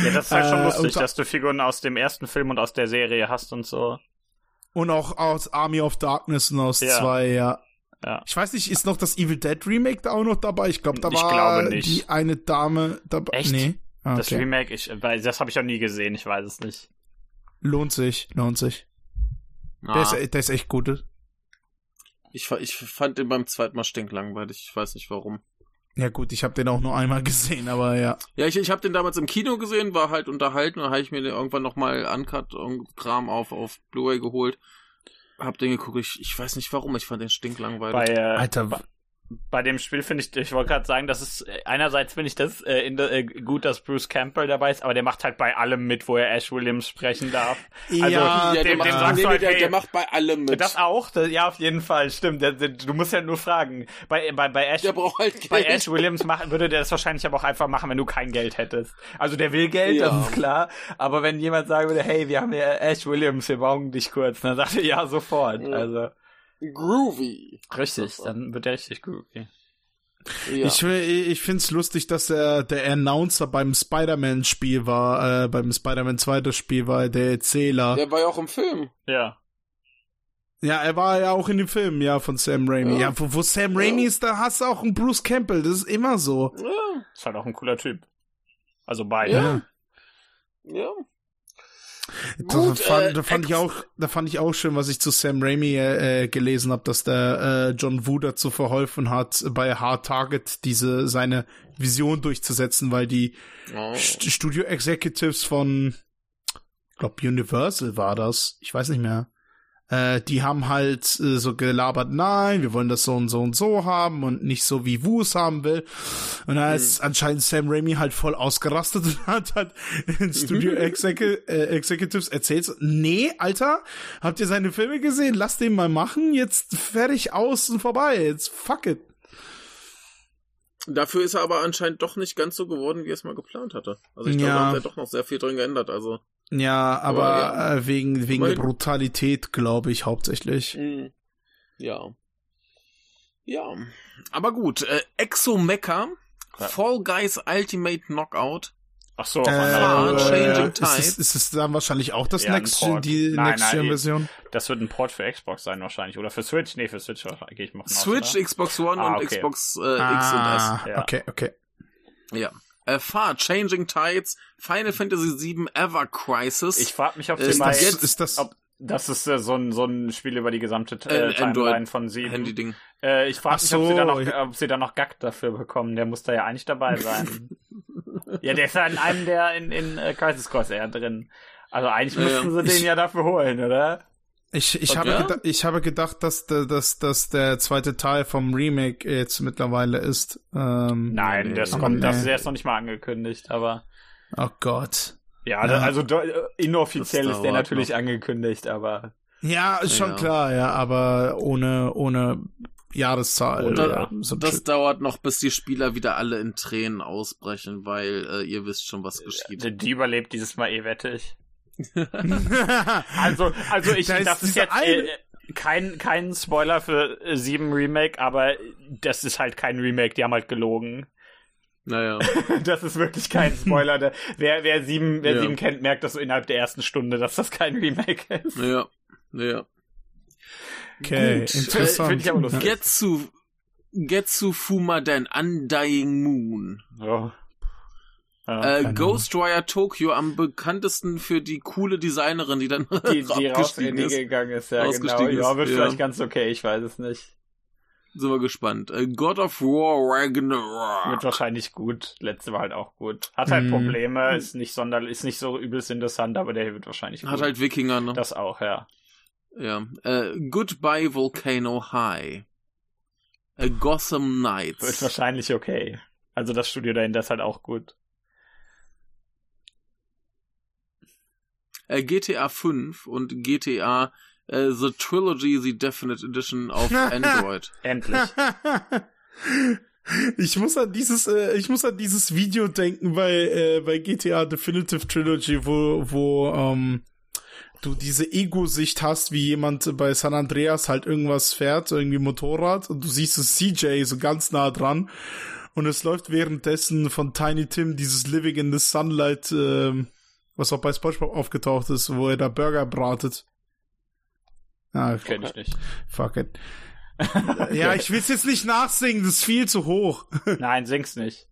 Ja, das ist halt schon Äh, lustig, dass du Figuren aus dem ersten Film und aus der Serie hast und so. Und auch aus Army of Darkness und aus Ja. zwei, ja. Ja. Ich weiß nicht, ist noch das Evil Dead Remake da auch noch dabei? Ich glaube, da Ich war glaube nicht. die eine Dame dabei. Echt? Nee. Ah, Das Okay. Remake, ich, weil das habe ich auch nie gesehen, ich weiß es nicht. Lohnt sich, lohnt sich. Der, Ah, ist, der ist echt gut. ich, ich fand den beim zweiten Mal stinklangweilig. Ich weiß nicht warum. Ja gut, ich habe den auch nur einmal gesehen, aber ja. Ja, ich, ich habe den damals im Kino gesehen, war halt unterhalten und dann habe ich mir den irgendwann nochmal Uncut und Kram auf, auf Blu-ray geholt. Hab den geguckt, ich, ich weiß nicht warum, ich fand den stinklangweilig. Bei, äh, Alter, bei, dem Spiel finde ich, ich wollte gerade sagen, dass es äh, einerseits finde ich das äh, in der, äh, gut, dass Bruce Campbell dabei ist, aber der macht halt bei allem mit, wo er Ash Williams sprechen darf. Also, ja, der, dem- macht, dem sagst nee, du halt, der, hey, der macht bei allem mit. Das auch, das, ja, auf jeden Fall, stimmt. Der, der, du musst ja nur fragen. Bei, bei, bei Ash, der halt bei Ash Williams machen, würde der das wahrscheinlich aber auch einfach machen, wenn du kein Geld hättest. Also der will Geld, Ja. das ist klar. Aber wenn jemand sagen würde, hey, wir haben hier Ash Williams, wir brauchen dich kurz, dann sagt er ja sofort. Ja. Also Groovy. richtig, dann wird der richtig groovy. Ja. Ich, ich find's lustig, dass der, der Announcer beim Spider-Man-Spiel war, äh, beim Spider-Man 2. das Spiel war, der Erzähler. der war ja auch im Film. Ja. Ja, er war ja auch in dem Film, ja, von Sam Raimi. Ja, Ja. wo, wo Sam Raimi ist, da hast du auch einen Bruce Campbell, das ist immer so. Ja. Ist halt auch ein cooler Typ. Also beide. Ja. Ja. Da Gut, fand, äh, da fand ich auch, da fand ich auch schön, was ich zu Sam Raimi äh, äh, gelesen habe, dass der äh, John Woo dazu verholfen hat, bei Hard Target diese seine Vision durchzusetzen, weil die Oh. St Studio Executives von, ich glaube Universal war das, ich weiß nicht mehr. Äh, die haben halt äh, so gelabert, nein, wir wollen das so und so und so haben und nicht so wie Wu es haben will. Und da ist anscheinend Sam Raimi halt voll ausgerastet (laughs) und hat halt in Studio Execu äh, Executives erzählt, nee, Alter, habt ihr seine Filme gesehen? Lass den mal machen, jetzt fertig aus und vorbei, jetzt fuck it. Dafür ist er aber anscheinend doch nicht ganz so geworden, wie er es mal geplant hatte. Also ich glaube, Ja. da hat er doch noch sehr viel drin geändert. Also Ja, aber, Aber Äh, wegen, wegen Immerhin. Brutalität, glaube ich, hauptsächlich. Mhm. Ja. Ja. Aber gut, äh, Exomecha, Ja. Fall Guys Ultimate Knockout. Ach so, auf Äh, Changing ist, es, ist es dann wahrscheinlich auch das Ja, Next, die Nein, Next nein, Gen Version? das wird ein Port für Xbox sein wahrscheinlich. Oder für Switch? Nee, für Switch gehe ich mal von Switch, aus. Xbox One Ah, und okay. Xbox äh, X ah, Ja. okay, okay. und S. Ja. Äh, Far, Changing Tides, Final Fantasy VII Ever Crisis. Ich frage mich, ob Ist sie das jetzt- ist das, ob, das ist äh, so ein, so ein Spiel über die gesamte äh, Äh, Timeline Android. von sieben. Handy-Ding. Äh, ich frage Ach mich, ob, sie da noch, so. ob sie da noch Gag dafür bekommen. Der muss da ja eigentlich dabei sein. (laughs) ja, der ist ja in einem der in, in äh, Crisis Core eher drin. Also eigentlich Ja, müssten sie ich- den ja dafür holen, oder? Ich, ich, Okay. habe geda ich habe gedacht, dass, der- dass, dass der zweite Teil vom Remake jetzt mittlerweile ist. Ähm, Nein, das kommt, das nee. ist erst noch nicht mal angekündigt, aber Oh Gott. ja, Ja. also äh, inoffiziell Das ist der natürlich noch. angekündigt, aber Ja, ist schon Ja. klar, ja, aber ohne, ohne Jahreszahl. Und oder so ein das Shit. dauert noch, bis die Spieler wieder alle in Tränen ausbrechen, weil äh, ihr wisst schon, was geschieht. die, die überlebt dieses Mal eh, wette ich. (laughs) Also, also ich, Da ist das ist dieser jetzt eine- äh, kein, kein Spoiler für äh, 7 Remake, aber das ist halt kein Remake, die haben halt gelogen. Naja. (laughs) Das ist wirklich kein Spoiler. (laughs) Der- wer, wer 7, wer Ja. 7 kennt, merkt das so innerhalb der ersten Stunde, dass das kein Remake ist. Ja. Ja. okay, Gut. interessant. Find ich aber lustig. Getsu, Getsu Fumaden Undying Moon. So. Ja, Äh, keine Ghostwire Tokyo, am bekanntesten für die coole Designerin, die dann die, die raus in die ist. gegangen ist, ja, genau. Ausgestiegen Ja, ist, wird ja. vielleicht ganz okay, ich weiß es nicht. Sind wir gespannt. Äh, God of War Wird Ragnarok. wahrscheinlich gut. Letzte war halt auch gut. Hat halt Mhm. Probleme, ist nicht sonderlich, ist nicht so übelst interessant, aber der hier wird wahrscheinlich gut. Hat halt Wikinger, ne? das auch, ja. Ja. Äh, Goodbye Volcano High. Äh, Gotham Wird Knights. wahrscheinlich okay. Also das Studio dahinter ist halt auch gut. Äh, GTA 5 und GTA äh, The Trilogy, The Definite Edition auf (laughs) Android. Endlich. (laughs) Ich muss an dieses, äh, ich muss an dieses Video denken bei, äh, bei GTA Definitive Trilogy, wo, wo, ähm, du diese Ego-Sicht hast, wie jemand bei San Andreas halt irgendwas fährt, irgendwie Motorrad, und du siehst es CJ so ganz nah dran. Und es läuft währenddessen von Tiny Tim dieses Living in the Sunlight, ähm, was auch bei SpongeBob aufgetaucht ist, wo er da Burger bratet. Ah, Kenn ich nicht. fuck it. (laughs) Ja, ich will's jetzt nicht nachsingen, das ist viel zu hoch. (laughs) Nein, sing's nicht.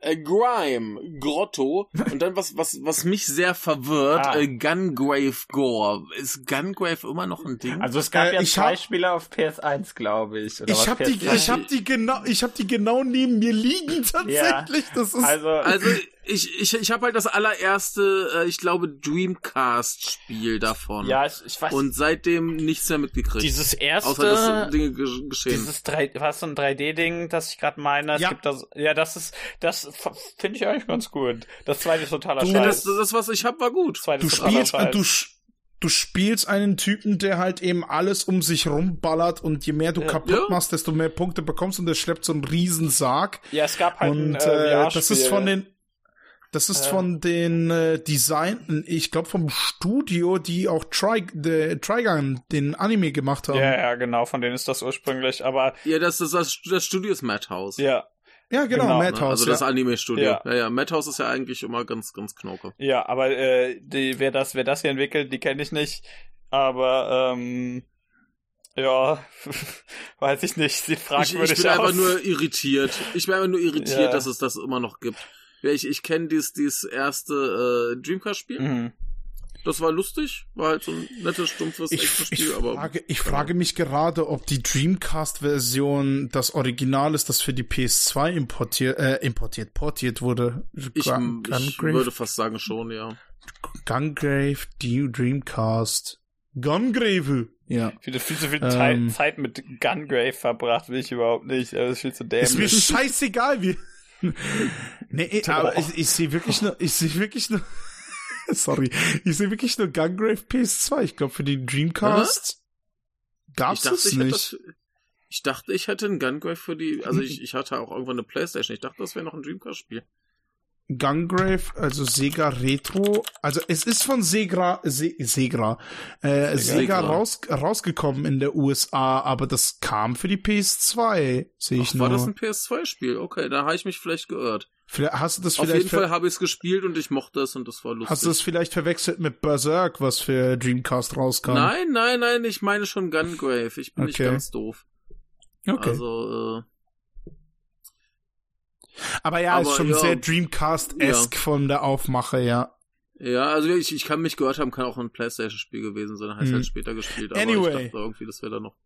Äh, Grime, Grotto und dann was, was, was mich sehr verwirrt, Ah. äh, Gungrave Gore. Ist Gungrave immer noch ein Ding? Also es gab Äh, ja ich zwei hab- Spieler auf PS1, glaube ich. Oder Ich was, hab die, PS2? ich hab die genau, ich hab die genau neben mir liegen tatsächlich. Das ist Also, Also ich, ich, ich habe halt das allererste, äh, ich glaube, Dreamcast-Spiel davon. ja, ich, ich weiß Und seitdem nichts mehr mitgekriegt. dieses erste außer dass Dinge ge geschehen. Dieses 3, was so ein 3D-Ding, das ich gerade meine. Es Ja. gibt das, ja, das ist, das finde ich eigentlich ganz gut. Das zweite ist totaler Du, Scheiß. das, das, was ich hab, war gut. Das zweite du ist spielst, Scheiß. du, sch- du spielst einen Typen, der halt eben alles um sich rumballert und je mehr du Ja. kaputt Ja. machst, desto mehr Punkte bekommst und der schleppt so einen riesen Sarg. ja, es gab halt und ein äh, äh, das ist von den das ist Äh. von den äh, Design, ich glaube vom Studio, die auch Tri the Trigun, den Anime gemacht haben. Ja, ja, genau, von denen ist das ursprünglich, aber Ja, das ist das, das Studio ist Madhouse. ja, Ja, genau, Genau, ne? Madhouse. Also das ja. Anime-Studio. Ja. Ja. ja, Madhouse ist ja eigentlich immer ganz, ganz knoke. ja, aber äh, die, wer das, wer das hier entwickelt, die kenne ich nicht. Aber ähm, ja, (laughs) weiß ich nicht, sieht Ich, fragwürdig ich bin aus. einfach nur irritiert. Ich bin einfach nur irritiert, Ja. dass es das immer noch gibt. Ja, ich, ich kenne dieses, dieses erste äh, Dreamcast-Spiel. Mhm. Das war lustig. War halt so ein nettes, stumpfes Ich, ich, Actionspiel, aber. frage, ich frage mich gerade, ob die Dreamcast-Version das Original ist, das für die PS2 importiert, äh, importiert, portiert wurde. Ich, Gun- ich würde fast sagen schon, ja. Gungrave, die Dreamcast. Gungrave. Ja. Ich finde viel zu viel Ähm. Zeit, mit Gungrave verbracht, will ich überhaupt nicht. Das ist viel zu Ist mir dämlich. scheißegal, wie. Nee, aber ich, ich sehe wirklich nur, ich sehe wirklich nur, (laughs) sorry, ich sehe wirklich nur Gungrave PS2. Ich glaube, für die Dreamcast gab's dachte, es nicht. das, ich dachte, ich hätte einen Gungrave für die. Also (laughs) ich, ich hatte auch irgendwann eine Playstation. Ich dachte, das wäre noch ein Dreamcast-Spiel. Gungrave, also Sega Retro, also es ist von Sega, Se, Segra, äh, Sega, Segra. raus, rausgekommen in der USA, aber das kam für die PS2, sehe ich Ach, nur. war das ein PS2-Spiel? Okay, da habe ich mich vielleicht geirrt. vielleicht, hast du das Auf vielleicht, jeden Fall habe ich es gespielt und ich mochte es und das war lustig. hast du das vielleicht verwechselt mit Berserk, was für Dreamcast rauskam? Nein, nein, nein, ich meine schon Gungrave. Ich bin nicht Okay. ganz doof. Okay. Also, äh, aber ja, ist aber schon ja. sehr Dreamcast-esque von der Aufmache, ja. ja, also ich, ich kann mich gehört haben, kann auch ein Playstation-Spiel gewesen sein, heißt Hm. halt später gespielt, aber Anyway. ich dachte irgendwie, das wäre da noch.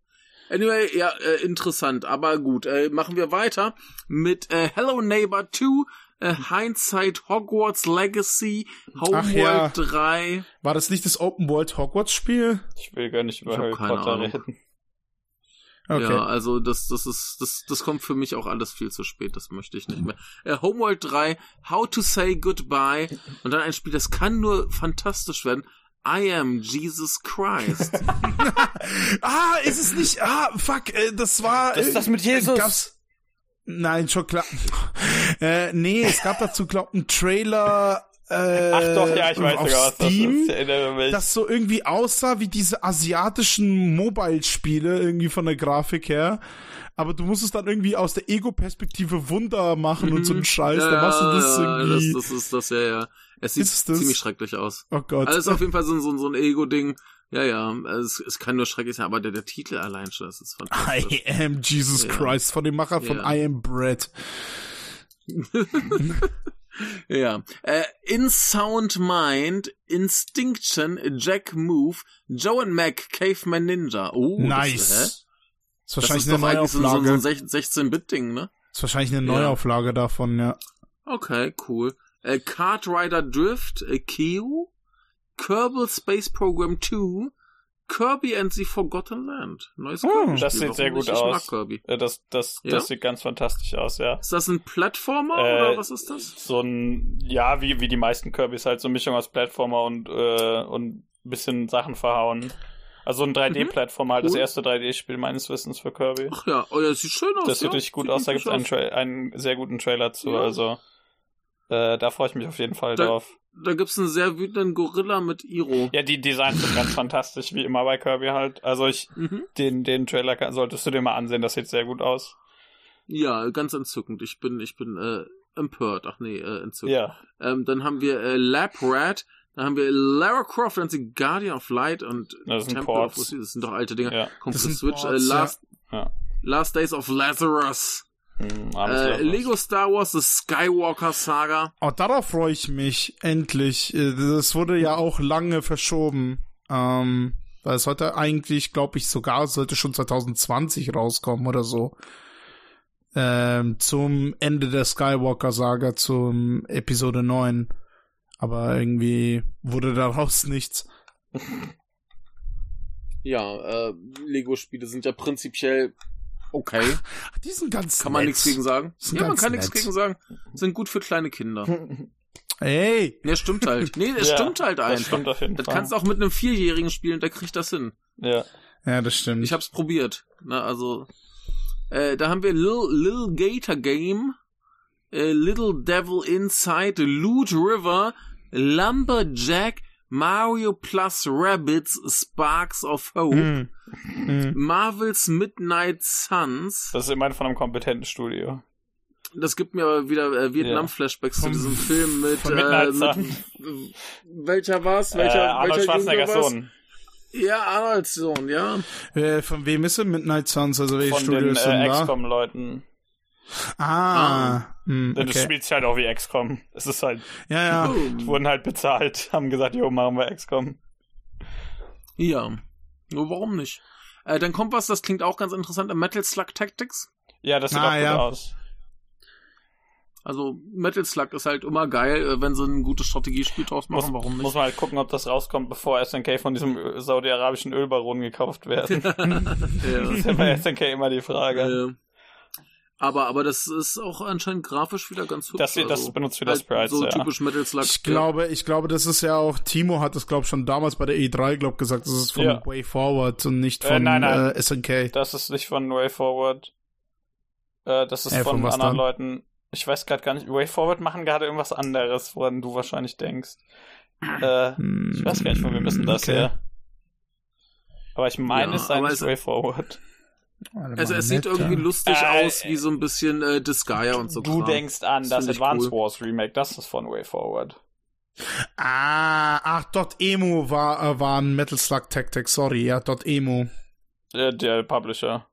Anyway, ja, äh, interessant, aber gut, äh, machen wir weiter mit äh, Hello Neighbor 2, äh, Hindsight Hogwarts Legacy, Homeworld ja. 3. War das nicht das Open World Hogwarts Spiel? Ich will gar nicht über Harry Potter Ahnung. reden. Okay. Ja, also das, das ist, das, das kommt für mich auch alles viel zu spät, das möchte ich nicht mehr. Äh, Homeworld 3, How to Say Goodbye und dann ein Spiel, das kann nur fantastisch werden. I am Jesus Christ. (laughs) (laughs) Ah, ist es nicht? Ah, fuck, äh, das war. Das ist das mit äh, Jesus. Gab's, nein, schon klar. äh, nee, es gab dazu, glaub einen Trailer. Äh, Ach doch, ja, ich weiß auf sogar, was das Steam, ist. Ich erinnere mich. das so irgendwie aussah wie diese asiatischen Mobile-Spiele irgendwie von der Grafik her. Aber du musst es dann irgendwie aus der Ego-Perspektive Wunder machen und so einen Scheiß. ja, dann machst du das ja, irgendwie. das, das ist das, ja, ja. Es sieht Ist das? ziemlich schrecklich aus. oh Gott. Also ist auf jeden Fall so, so, so ein Ego-Ding. Ja, ja, es, es kann nur schrecklich sein, aber der, der Titel allein schon, das ist fantastisch. (laughs) I am Jesus Ja. Christ von dem Macher von Ja. I am Bread. (laughs) ja. Äh, In Sound Mind, Instinction, Jack Move, Joe and Mac, Caveman Ninja. Oh, nice. Das, ist das wahrscheinlich ist eine eigentlich so, so, Neuauflage. so ein 16-Bit-Ding, ne? ist wahrscheinlich eine Ja. Neuauflage davon, ja. Okay, cool. Äh, Kart Rider Drift, äh, Keo, Kerbal Space Program 2, Kirby and the Forgotten Land. Neues Hm, Kirby-Spiel. das sieht Warum sehr gut aus. mag Kirby. Äh, Das, das, Ja? das sieht ganz fantastisch aus, ja. Ist das ein Plattformer Äh, oder was ist das? So ein, ja, wie, wie die meisten Kirbys halt, so eine Mischung aus Plattformer und, äh, und ein bisschen Sachen verhauen. Also ein 3D-Plattformer, halt das Mhm. Cool. erste 3D-Spiel meines Wissens für Kirby. Ach ja, oh ja, sieht schön aus. Das sieht ja. richtig gut Sieht aus, da gibt es einen, einen sehr guten Trailer zu, Ja. also äh, da freue ich mich auf jeden Fall Da- drauf. Da gibt's einen sehr wütenden Gorilla mit Iro. Ja, die Designs sind ganz fantastisch, wie immer bei Kirby halt. Also ich, Mhm. den, den Trailer kann, solltest du dir mal ansehen, das sieht sehr gut aus. Ja, ganz entzückend. Ich bin, ich bin äh, empört. Ach nee, äh, entzückt. Ja. Ähm, dann haben wir äh, Lab Rat, dann haben wir Lara Croft and the Guardian of Light und Das sind Temple Ports. of. Das sind doch alte Dinger. Ja. Kommt Das für sind Switch. Ports, äh. Last, Ja. Last Days of Lazarus. Hm, Äh. Lego Star Wars The Skywalker Saga. Oh, darauf freue ich mich. Endlich. Äh, Das wurde ja auch lange verschoben. Ähm, weil es heute eigentlich, glaube ich, sogar sollte schon 2020 rauskommen oder so. Ähm, zum Ende der Skywalker-Saga, zum Episode 9. Aber irgendwie wurde daraus (laughs) nichts. Ja, äh, Lego-Spiele sind ja prinzipiell okay. Ach, die sind ganz Kann man nett. nichts gegen sagen. Ja, man kann nichts gegen sagen. Sind gut für kleine Kinder. (laughs) Ey, Ja, stimmt halt. Nee, es Ja, stimmt halt Das einfach. stimmt auf jeden Das Fall. kannst du auch mit einem Vierjährigen spielen, der kriegt das hin. ja. ja, das stimmt. Ich hab's probiert. Na, also, äh, da haben wir Lil, Lil Gator Game, äh, Little Devil Inside, Loot River, Lumberjack, Mario Plus Rabbits, Sparks of Hope, Hm. Hm. Marvel's Midnight Suns. Das ist immerhin von einem kompetenten Studio. Das gibt mir aber wieder äh, Vietnam-Flashbacks zu Vom- diesem Film mit, von äh, mit welcher war's? Äh, Welcher, Arnold welcher Schwarzeneggers? Sohn. Ja, Arnolds Sohn, ja. Äh, von wem ist er? Midnight Suns, also welche Von den Studios sind äh, da? XCOM-Leuten. Ah, hm, Du okay. spielst halt auch wie XCOM. Es ist halt, Ja, ja. Wurden halt bezahlt, haben gesagt, jo, machen wir XCOM. Ja. Nur warum nicht? Äh, dann kommt was, das klingt auch ganz interessant, Metal Slug Tactics. Ja, das sieht Ah, auch gut ja. aus. Also Metal Slug ist halt immer geil, äh, wenn sie ein gutes Strategiespiel draus machen, Muss, warum nicht? muss man halt gucken, ob das rauskommt, bevor SNK von diesem Ö- saudi-arabischen Ölbaron gekauft werden. (laughs) das ja. ist ja bei SNK immer die Frage. äh, aber, aber das ist auch anscheinend grafisch wieder ganz hübsch. Das das benutzt wieder halt Sprites, So ja. typisch Metal Slug. Ich glaube, ich glaube, das ist ja auch, Timo hat das, glaube ich, schon damals bei der E3, glaube ich, gesagt, das ist von Ja. Way Forward und nicht Äh, von nein, nein. Äh, SNK. Das ist nicht von Way Forward. Äh, das ist Äh, von, von anderen dann? Leuten. Ich weiß gerade gar nicht. Way Forward machen gerade irgendwas anderes, woran du wahrscheinlich denkst. Äh, Hm, ich weiß gar nicht, von wem ist denn das okay. her. Aber ich meine, Ja, es sei nicht Way Forward. Also es sieht irgendwie ja. lustig Äh, aus, wie so ein bisschen äh, Disgaea und so. du Kram. denkst an Das das, Advance cool. Wars Remake, das ist von Way Forward. Ah, ach, Dot Emo war, äh, war ein Metal Slug Tactics, sorry, ja, Dot Emo. Äh, der Publisher.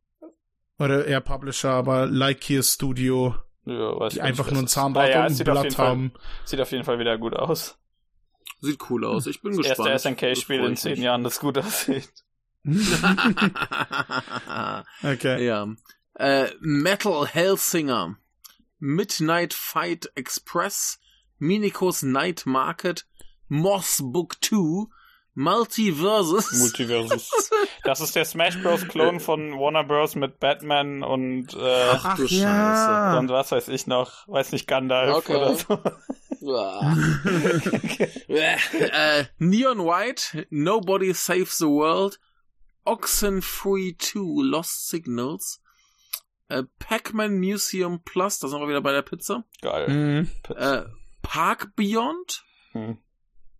Oder eher Publisher, aber Like Here Studio, Ja, weiß die ich einfach nicht, nur ein das. Zahnrad Naja, und ein sieht auf, jeden Blatt Fall, haben. sieht auf jeden Fall wieder gut aus. Sieht cool aus. Ich bin Das gespannt. erste SNK-Spiel Das in zehn. Jahren, das gut aussieht. (laughs) Okay. ja. Äh, Metal Hellsinger, Midnight Fight Express, Minikos Night Market, Moss Book 2, Multiverses. Multiversus. (laughs) Das ist der Smash Bros. Klon von Warner Bros. mit Batman und, äh, Ach du ja. und was weiß ich noch. Weiß nicht, Gandalf Okay. oder so. (laughs) äh, Neon White, Nobody Saves the World, Oxenfree 2, Lost Signals, äh, Pac-Man Museum Plus, da sind wir wieder bei der Pizza, Geil. Mhm. äh, Park Beyond, Hm.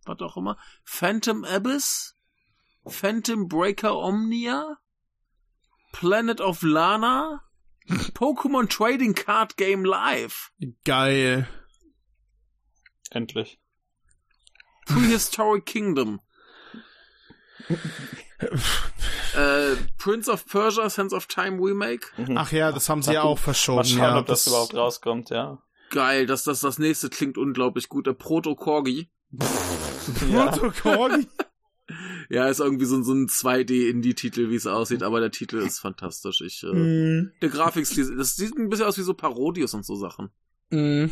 was auch immer, Phantom Abyss, Phantom Breaker Omnia, Planet of Lana, (laughs) Pokémon Trading Card Game Live, Geil. Endlich. Prehistoric Kingdom, äh, Prince of Persia, Sense of Time Remake, Mhm. Ach ja, das haben sie ja auch verschoben. Mal schauen, ja, ob das, überhaupt rauskommt, ja. Geil, das, das, das nächste klingt unglaublich gut. Der Proto-Corgi. (laughs) Ja. Proto-Corgi? (laughs) Ja, ist irgendwie so, so ein 2D-Indie-Titel, wie es aussieht, aber der Titel ist fantastisch. Ich, äh, Mm. der Grafikstil, das sieht ein bisschen aus wie so Parodius und so Sachen. Mm.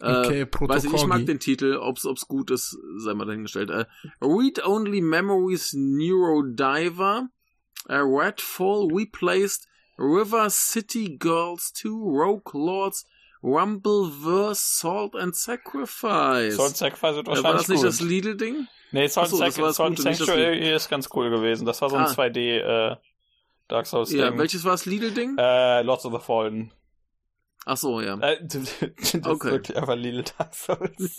Okay, äh, Proto weiß ich, ich mag den Titel, ob's, ob's gut ist, sei mal dahingestellt. Äh, Read Only Memories Neurodiver, äh, Redfall, We Placed, River City Girls 2, Rogue Lords, Rumbleverse, Salt and Sacrifice. Salt Sacrifice wird äh, war wahrscheinlich das nicht gut. das Lidl-Ding? nee, Salt, Achso, Sac war Salt das Sanctuary ist ganz cool gewesen. Das war so ein Ah. 2D äh, Dark Souls Ja, welches war das Lidl-Ding? Äh, Lords of the Fallen. Ach so, ja. Äh, das ist Okay. wirklich einfach Little Dark Souls.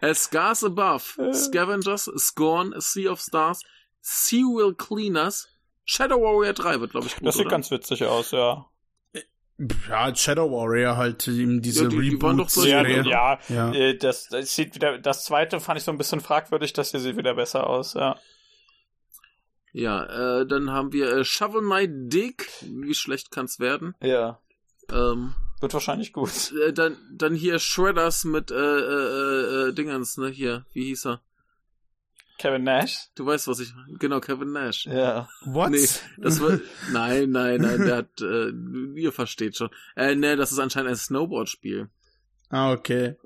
Äh, (laughs) Scars Above, Scavengers, Scorn, Sea of Stars, Serial Cleaners, Shadow Warrior 3 wird, glaube ich, gut, Das sieht oder? ganz witzig aus, ja. Ja, Shadow Warrior halt, eben diese Ja, die- doch so- Ja, ja, Ja. Äh, das, das sieht wieder, das zweite fand ich so ein bisschen fragwürdig, das hier sieht wieder besser aus, ja. Ja, äh, dann haben wir äh, Shovel Knight Dick. Wie schlecht kann's werden? Ja. Ähm, Wird wahrscheinlich gut. (laughs) äh, dann, dann hier Shredders mit äh, äh, äh, Dingens, ne? Hier, wie hieß er? Kevin Nash? Du weißt, was ich. Genau, Kevin Nash. Ja. What? Nee, das war. (laughs) nein, nein, nein, der hat. Äh, ihr versteht schon. Äh, ne, das ist anscheinend ein Snowboard-Spiel. Ah, okay.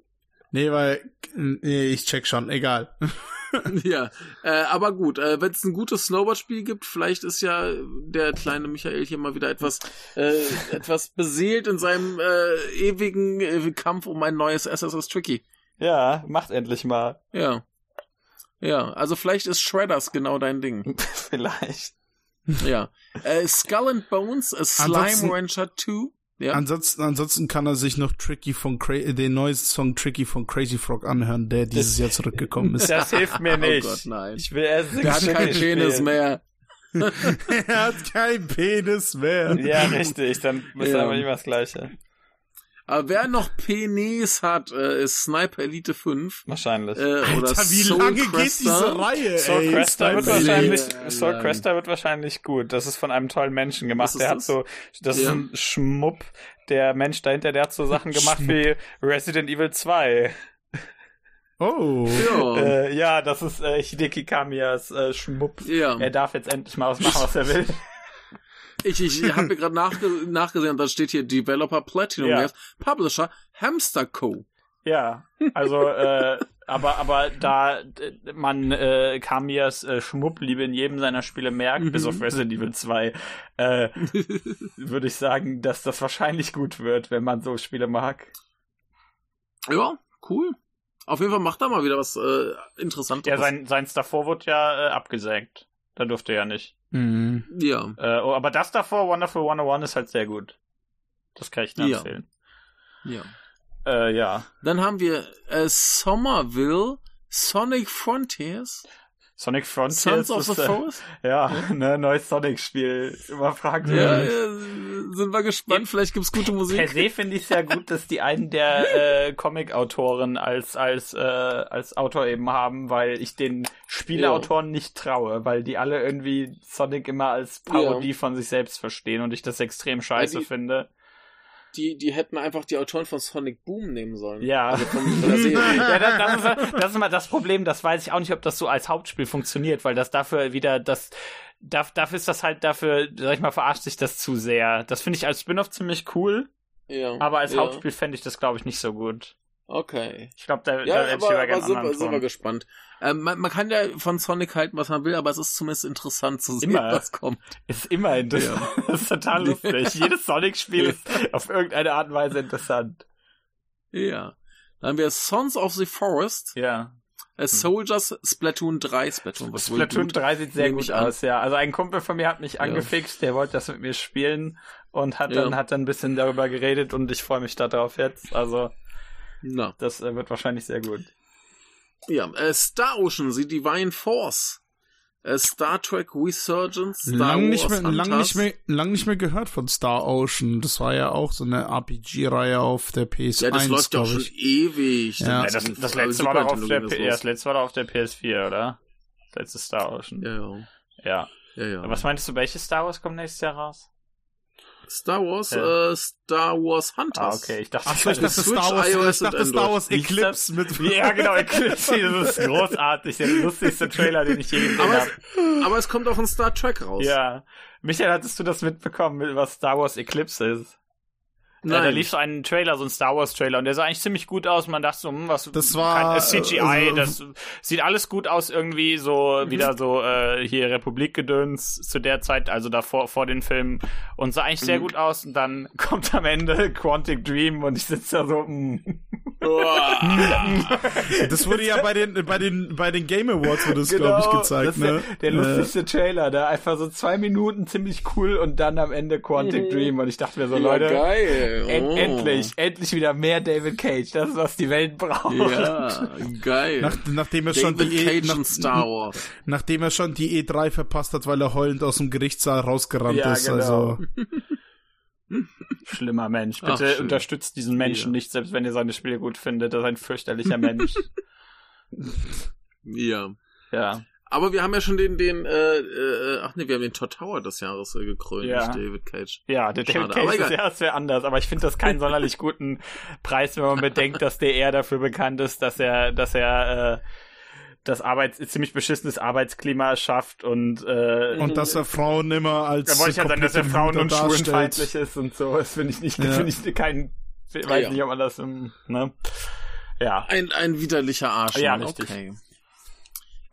Nee, weil, nee, ich check schon, egal. (laughs) (laughs) ja, äh, aber gut, äh, wenn es ein gutes Snowboard-Spiel gibt, vielleicht ist ja der kleine Michael hier mal wieder etwas, äh, etwas beseelt in seinem äh, ewigen äh, Kampf um ein neues SSS Tricky. Ja, macht endlich mal. Ja. Ja, also vielleicht ist Shredders genau dein Ding. (laughs) Vielleicht. Ja. Äh, Skull and Bones, a Slime Ansonsten- Rancher 2. Ja. Ansonsten, ansonsten kann er sich noch Tricky von Cra äh, den neuesten Song Tricky von Crazy Frog anhören, der dieses Jahr zurückgekommen (laughs) ist. Das hilft mir Oh nicht. Gott, nein. Ich will erst Der hat keinen Penis mehr. (laughs) er hat kein Penis mehr. Ja, richtig. Dann ist Ja. aber immer das Gleiche. Aber wer noch Penis hat, äh, ist Sniper Elite 5. Wahrscheinlich. Äh, oder Alter, wie Soul lange geht Cresta. diese Reihe, Soul? Cresta wird wahrscheinlich. Soul Lang. Cresta wird wahrscheinlich gut. Das ist von einem tollen Menschen gemacht. Ist Der hat das? so, das ist Ja. ein Schmupp. Der Mensch dahinter, der hat so Sachen (laughs) gemacht wie Resident Evil 2. Oh. Ja. Äh, ja, das ist äh, Hideki Kamiyas äh, Schmupp. ja. Er darf jetzt endlich mal was machen, was er will. Ich, ich habe mir gerade nachge nachgesehen, da steht hier Developer Platinum Ja. Publisher Hamster Co. Ja, also, äh, aber, aber da man äh, Kamiyas äh, Schmuppliebe in jedem seiner Spiele merkt, Mhm. bis auf Resident Evil 2, äh, (laughs) würde ich sagen, dass das wahrscheinlich gut wird, wenn man so Spiele mag. Ja, cool. Auf jeden Fall macht er mal wieder was äh, Interessantes. Ja, sein, sein davor wurde ja äh, abgesenkt. Da durfte er ja nicht. Mhm. ja. Äh, oh, aber das davor, Wonderful 101, ist halt sehr gut. Das kann ich nur Ja. empfehlen. ja. Äh, ja. Dann haben wir äh, Somerville, Sonic Frontiers, Sonic Frontiers Sons of ist, the Forest. (laughs) Ja, ne, neues Sonic-Spiel. Immer fragwürdig. Ja, äh, sind wir gespannt. Vielleicht gibt's gute Per Musik. se finde ich es ja gut, dass die einen der (laughs) äh, Comic-Autoren als als äh, als Autor eben haben, weil ich den Spieleautoren nicht traue, weil die alle irgendwie Sonic immer als Parodie von sich selbst verstehen und ich das extrem scheiße Ja, die- finde. Die, die hätten einfach die Autoren von Sonic Boom nehmen sollen. Ja. Also von, von (laughs) ja, das, das, ist, das ist immer das Problem, das weiß ich auch nicht, ob das so als Hauptspiel funktioniert, weil das dafür wieder das dafür ist das halt dafür, sag ich mal, verarscht sich das zu sehr. Das finde ich als Spin-off ziemlich cool, ja. aber als ja. Hauptspiel fände ich das, glaube ich, nicht so gut. Okay. Ich glaube, da, Ja, da hätte ich aber, aber sind, sind wir gespannt. Ähm, man, man kann ja von Sonic halten, was man will, aber es ist zumindest interessant zu sehen, Immer. was kommt. Ist immer interessant. Das (laughs) ist total lustig. (laughs) Jedes Sonic-Spiel ist auf irgendeine Art und Weise interessant. Ja. Dann haben wir Sons of the Forest, Ja. äh, Soldiers, Splatoon 3, Splatoon, was Splatoon gut. 3 sieht sehr gut an. aus, ja. Also ein Kumpel von mir hat mich angefixt, der wollte das mit mir spielen und hat dann, Ja. hat dann ein bisschen darüber geredet und ich freue mich darauf jetzt. Also, Na, das äh, wird wahrscheinlich sehr gut. ja. Äh, Star Ocean, The Divine Force, äh, Star Trek Resurgence, Star Lang nicht, mehr, lang, nicht mehr, lang nicht mehr gehört von Star Ocean. Das war ja auch so eine RPG-Reihe auf der PS1, Ja, das läuft glaub schon ich. ewig. Ja. Ja, Das, das, letzte war doch auf der, P- das letzte war doch auf der PS4, oder? Das letzte Star Ocean. Ja, ja. Ja. Ja, ja. Was meintest du, welches Star Wars kommt nächstes Jahr raus? Star Wars, Ja. äh, Star Wars Hunters. Ah, okay. Ich dachte, Achso, ich dachte Switch, Star Wars, iOS ich dachte Star Wars Eclipse mit. Ja, genau, Eclipse, (laughs) das ist großartig. Der lustigste Trailer, den ich je gesehen Aber habe. es, aber es kommt auch ein Star Trek raus. Ja. Michael, hattest du das mitbekommen, was Star Wars Eclipse ist? Ja, da Nein. lief so ein Trailer, so ein Star Wars Trailer, und der sah eigentlich ziemlich gut aus. Man dachte so, hm, was, Das war, kein, äh, CGI, also- das sieht alles gut aus, irgendwie so, wieder so, äh, hier Republikgedöns zu der Zeit, also davor, vor den Filmen, und sah eigentlich sehr Mhm. gut aus, und dann (laughs) kommt am Ende Quantic Dream, und ich sitze da so, hm. Das wurde ja bei den, bei den, bei den Game Awards wurde es, Genau, glaube ich, gezeigt, das ist der, ne? der Äh, lustigste Trailer, da einfach so zwei Minuten ziemlich cool, und dann am Ende Quantic Dream, und ich dachte mir so, Leute, geil. En Oh. endlich, endlich wieder mehr David Cage. Das ist, was die Welt braucht. Ja, geil. Nach, nachdem er schon die E, nach, Star Wars. (laughs) nachdem er schon die E3 verpasst hat, weil er heulend aus dem Gerichtssaal rausgerannt Ja, ist. genau. Also (laughs) Schlimmer Mensch. Ach, Bitte schön. unterstützt diesen Menschen Ja. nicht, selbst wenn ihr seine Spiele gut findet. Das ist ein fürchterlicher Mensch. (laughs) Ja. ja. Aber wir haben ja schon den, den, äh, äh, ach nee, wir haben den Todd Tower des Jahres äh, gekrönt, Ja. nicht David Cage. Ja, der Schade, David Cage ist egal. ja das wäre anders, aber ich finde das keinen sonderlich guten Preis, wenn man bedenkt, dass der eher dafür bekannt ist, dass er, dass er äh, das Arbeits ziemlich beschissenes Arbeitsklima schafft und äh, und dass er Frauen immer als Da wollte ich ja sagen, dass er Frauen- und schwulenfeindlich ist und so. Das finde ich nicht, Ja. finde ich kein, weiß ja. nicht, ob man das, ähm, ne? Ja. Ein, ein widerlicher Arsch. Ja, richtig. Okay.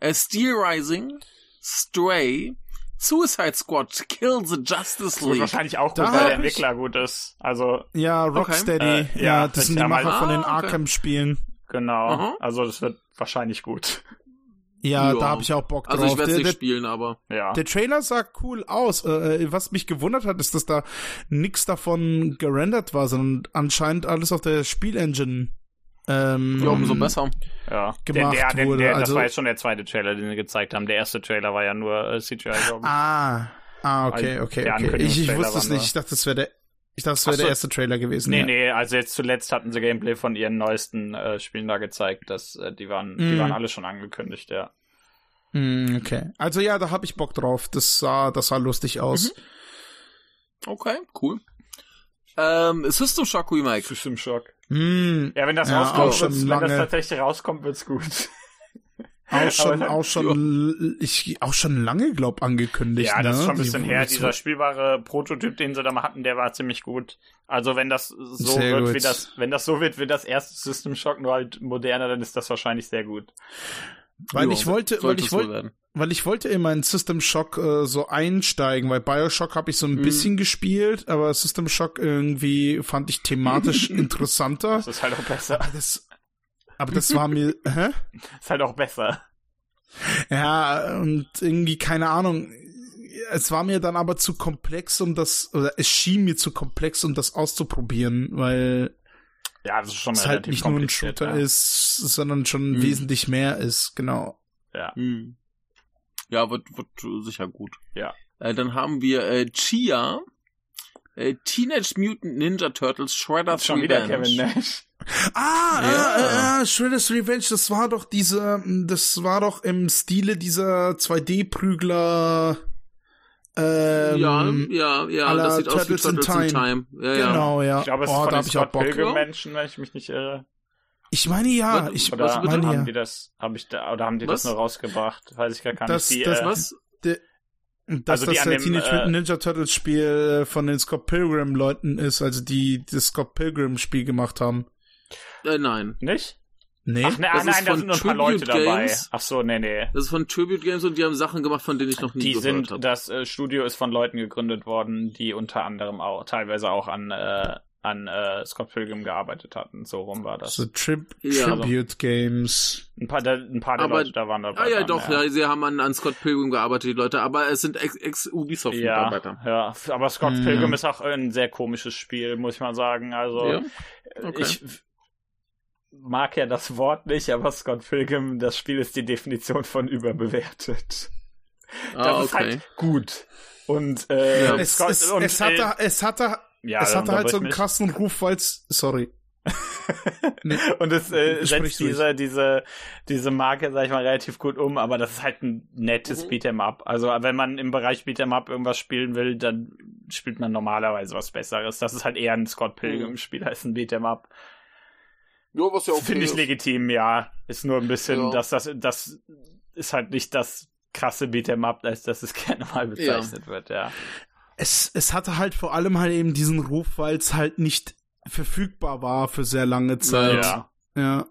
Äh, Steel Rising, Stray, Suicide Squad, Kill the Justice League. wahrscheinlich auch gut, Da weil der Entwickler gut ist. Also, Ja, Rocksteady. Äh, ja, ja, das sind die Macher mal- von den Ah, okay. Arkham-Spielen. genau. Aha. Also, das wird wahrscheinlich gut. Ja, Ja. da habe ich auch Bock Also drauf. ich werde der, nicht der, spielen, aber Ja. der Trailer sah cool aus. Äh, was mich gewundert hat, ist, dass da nix davon gerendert war, sondern anscheinend alles auf der Spielengine ähm, ja, umso besser. ja. gemacht der, der, wurde, der, Das also- war jetzt schon der zweite Trailer, den sie gezeigt haben. Der erste Trailer war ja nur äh, CGI, glaube ich. Ah, ah, okay, Also, okay, der okay. Ich, ich wusste es nicht. Ich dachte, das wäre der, ich dachte, das Ach wäre so. der erste Trailer gewesen. Nee, ja. nee, also jetzt zuletzt hatten sie Gameplay von ihren neuesten äh, Spielen da gezeigt. Das, äh, die waren, die Mm. waren alle schon angekündigt, ja. Hm, okay. Also ja, da habe ich Bock drauf. Das sah, das sah lustig aus. Okay, cool. Ähm, System Shock Remake. System Shock. Hm, Ja, wenn das Ja, rauskommt, wird's, wenn das tatsächlich rauskommt, wird's gut. auch schon, dann- auch schon, ich, auch schon lange, glaub, angekündigt. ja, das ne? ist schon ein Die- bisschen her. das- Dieser spielbare Prototyp, den sie da mal hatten, der war ziemlich gut. Also wenn das so Sehr wird gut. wie das, wenn das so wird wie das erste System Shock, nur halt moderner, dann ist das wahrscheinlich sehr gut. Weil Ja, ich wollte, weil ich wollte, weil ich wollte immer in System Shock äh, so einsteigen, weil Bioshock habe ich so ein Mhm. bisschen gespielt, aber System Shock irgendwie fand ich thematisch (laughs) interessanter. Das ist halt auch besser. Das, aber das war mir, (laughs) hä? ist halt auch besser. Ja, und irgendwie, keine Ahnung. Es war mir dann aber zu komplex, um das, oder es schien mir zu komplex, um das auszuprobieren, weil Ja, das ist schon es halt nicht nur ein Shooter ja. ist, sondern schon Mhm. wesentlich mehr ist, genau. Ja. Hm. Ja, wird, wird sicher gut. Ja. Äh, dann haben wir äh, Chia, äh, Teenage Mutant Ninja Turtles Shredder's Schon wieder Revenge. Kevin Nash. (laughs) Ah, Ja. äh, äh, Shredder's Revenge, das war doch diese, das war doch im Stile dieser 2D-Prügler, ähm, ja, ja, ja, das sieht aus wie Turtles in Turtles in Time. Time. Ja, ja. Genau, ja. Ich glaube, es oh, ist von da den hab ich auch Scott Bock. Pilgrim Menschen, wenn ich mich nicht irre. Ich meine ja, Was- ich Oder Was bitte? haben meine ja. die das, habe ich da, oder haben die Was? das nur rausgebracht? Weiß ich gar nicht. Das- die, das äh, Was? dass Also das der dem, Teenage äh, Mutant Ninja Turtles Spiel äh, von den Scott Pilgrim Leuten ist, also die das Scott Pilgrim Spiel gemacht haben. Äh, nein. Nicht? Nee? Ach, ne, Das ah, nein, ist da von sind nur ein paar Tribute Leute dabei. Games. Ach so, nee, nee. Das ist von Tribute Games und die haben Sachen gemacht, von denen ich noch nie Die gehört sind, habe. das äh, Studio ist von Leuten gegründet worden, die unter anderem auch, teilweise auch an, äh, an äh, Scott Pilgrim gearbeitet hatten. So rum war das. so Tri Ja. Tribute Games. Ein paar, der, ein paar der Aber- Leute da waren dabei. Ah ja, dann, doch, ja. sie haben an, an Scott Pilgrim gearbeitet, die Leute, aber es sind Ja, Ex-Ubisoft-Mitarbeiter. ja, aber Scott Mhm. Pilgrim ist auch ein sehr komisches Spiel, muss ich mal sagen. Also, Ja? Okay. ich mag ja das Wort nicht, aber Scott Pilgrim, das Spiel ist die Definition von überbewertet. Das ah, ist okay. halt gut. Und, äh, Ja. Es, Scott, es, und, es hatte, es hatte, ja, es hatte halt so einen mich. krassen Ruf, weil's, sorry. (laughs) Nee. Und es äh, setzt diese, diese, diese Marke, sag ich mal, relativ gut um, aber das ist halt ein nettes Mhm. Beat'em Up. Also wenn man im Bereich Beat'em Up irgendwas spielen will, dann spielt man normalerweise was Besseres. Das ist halt eher ein Scott Pilgrim-Spiel als ein Beat'em Up. Ja, was ja okay Finde ich ist. legitim, ja. Ist nur ein bisschen, Ja. dass das, das ist halt nicht das krasse Beat'em Up, als dass es (laughs) gerne mal bezeichnet wird, ja. Es, es hatte halt vor allem halt eben diesen Ruf, weil es halt nicht verfügbar war für sehr lange Zeit. Ja. Ja.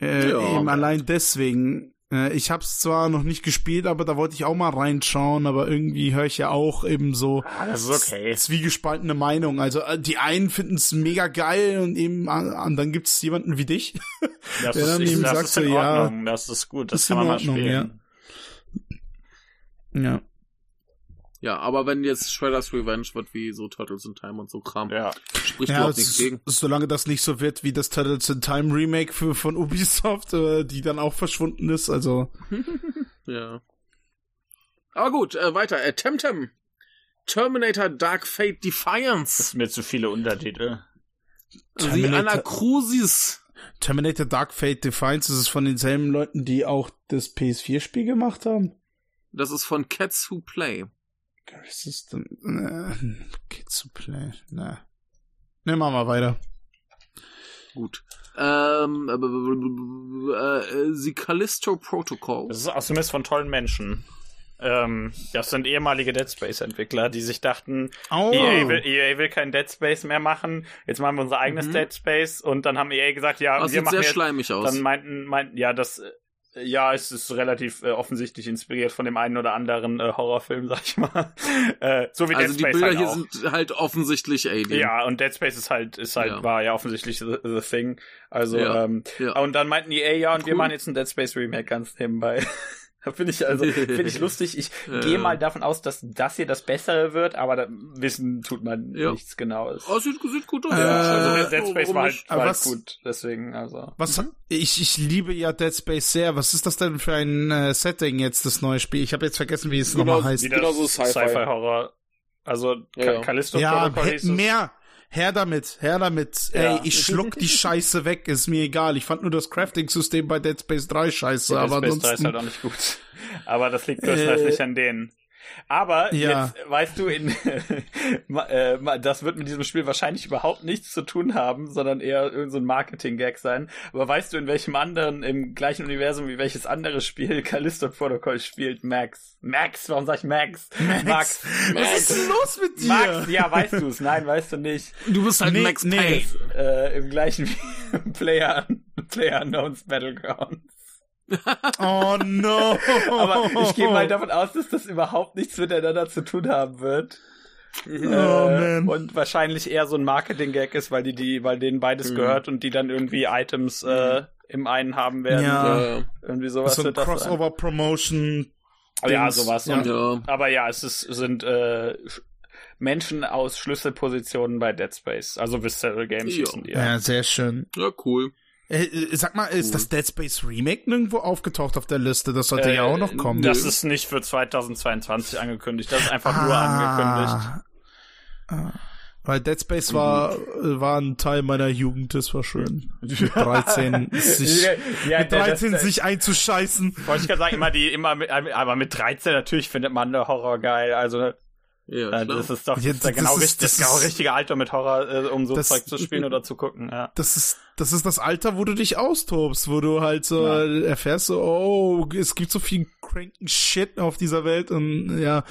Äh, Ja. Eben allein deswegen. Äh, ich hab's zwar noch nicht gespielt, aber da wollte ich auch mal reinschauen, aber irgendwie höre ich ja auch eben so Ah, das ist okay. zwiegespaltene Meinung. Also äh, die einen finden es mega geil und eben an, dann gibt's jemanden wie dich. (laughs) Das Der ist, dann eben das sagt so, ja, das ist gut, das ist kann man mal spielen. ja. Ja, aber wenn jetzt Shredder's Revenge wird wie so Turtles in Time und so Kram, Ja. spricht Ja, überhaupt es- nichts gegen. solange das nicht so wird wie das Turtles in Time Remake für, von Ubisoft, äh, die dann auch verschwunden ist, also (laughs) Ja. Aber gut, äh, weiter. Äh, Temtem. Terminator Dark Fate Das Defiance. sind mir zu viele Untertitel. The Terminator- Anacrusis. Terminator Dark Fate Defiance ist es von denselben Leuten, die auch das PS4-Spiel gemacht haben. Das ist von Cats Who Play. Was ist denn? Äh, Kids to Play. Na. Ne, machen wir weiter. Gut. Ähm, äh, äh, The Callisto Protocol. Das ist auch zumindest von tollen Menschen. Ähm, das sind ehemalige Dead Space-Entwickler, die sich dachten, Oh. EA, will, EA will kein Dead Space mehr machen, jetzt machen wir unser eigenes Mhm. Dead Space und dann haben EA gesagt, ja, Das wir sieht machen sehr jetzt, schleimig aus. dann meinten, meinten, ja, das, äh, ja, es ist relativ äh, offensichtlich inspiriert von dem einen oder anderen äh, Horrorfilm, sag ich mal. (laughs) äh, so wie also Dead die Space Bilder halt hier sind halt offensichtlich Alien. Ja, und Dead Space ist halt, ist halt, Ja. war ja offensichtlich the, the Thing. Also, Ja. ähm, Ja. und dann meinten die, ey, ja, und wir Cool. machen jetzt ein Dead Space Remake ganz nebenbei. (laughs) (laughs) finde ich also, finde ich lustig. Ich (laughs) Ja. gehe mal davon aus, dass das hier das Bessere wird, aber da wissen tut man Ja. nichts Genaues. Oh, sieht, sieht gut aus. Äh, also Dead oh, Space war halt, war Aber halt was- gut, deswegen, also. Was, ich, ich liebe ja Dead Space sehr. Was ist das denn für ein äh, Setting jetzt, das neue Spiel? Ich habe jetzt vergessen, wie es Genau, nochmal heißt. wieder- Genauso Sci-Fi. Sci-Fi-Horror. Also, Ja. Callisto Ja, Protocol hieß es. mehr. Her damit, her damit. Ja. Ey, ich schluck die Scheiße weg, ist mir egal. Ich fand nur das Crafting-System bei Dead Space 3 scheiße, Dead aber Space 3 ist halt auch nicht gut. Aber das liegt größtenteils Äh, nicht an denen. Aber ja. jetzt weißt du, in, (laughs) äh, das wird mit diesem Spiel wahrscheinlich überhaupt nichts zu tun haben, sondern eher irgendein so Marketing-Gag sein. Aber weißt du, in welchem anderen, im gleichen Universum wie welches andere Spiel (laughs) Callisto Protocol spielt? Max. Max, warum sag ich Max? Max. Was ist denn los mit dir? Max, ja, weißt du es. Nein, weißt du nicht. Du bist halt Nee, Max nee. Payne. Äh, Im gleichen (laughs) wie Player, Player Unknowns Battleground. Oh no. (laughs) Aber ich gehe mal davon aus, dass das überhaupt nichts miteinander zu tun haben wird. Oh, äh, man. und wahrscheinlich eher so ein Marketing-Gag ist, weil die, die, weil denen beides Mhm. gehört und die dann irgendwie Items äh, im einen haben werden. Ja. Ja. Irgendwie sowas so ein. Crossover-Promotion. Ja, sowas. Ja. Und, ja. Aber ja, es ist, sind äh, Sch- Menschen aus Schlüsselpositionen bei Dead Space. Also Visceral Games Ja. die. Ja, Ja. sehr schön. Ja, cool. Äh, äh, sag mal, ist Cool. das Dead Space Remake nirgendwo aufgetaucht auf der Liste? Das sollte ja auch noch kommen. Äh, Das ist nicht für 2022 angekündigt. Das ist einfach nur angekündigt. Ah. Weil Dead Space war, äh, war ein Teil meiner Jugend, das war schön. (laughs) Mit 13 sich, ja, mit der- 13 das- sich einzuscheißen. Wollte ich gerade sagen, immer die, immer mit, aber mit 13 natürlich findet man Horror geil. Also Ja, äh, das ist doch das Ja, ist das genau, ist- richtig, das das genau ist- richtige Alter mit Horror, äh, um so Zeug zu spielen (laughs) oder zu gucken. Ja. Das ist, das ist das Alter, wo du dich austobst, wo du halt so Ja. äh, erfährst, so, oh, es gibt so viel cranken Shit auf dieser Welt und ja,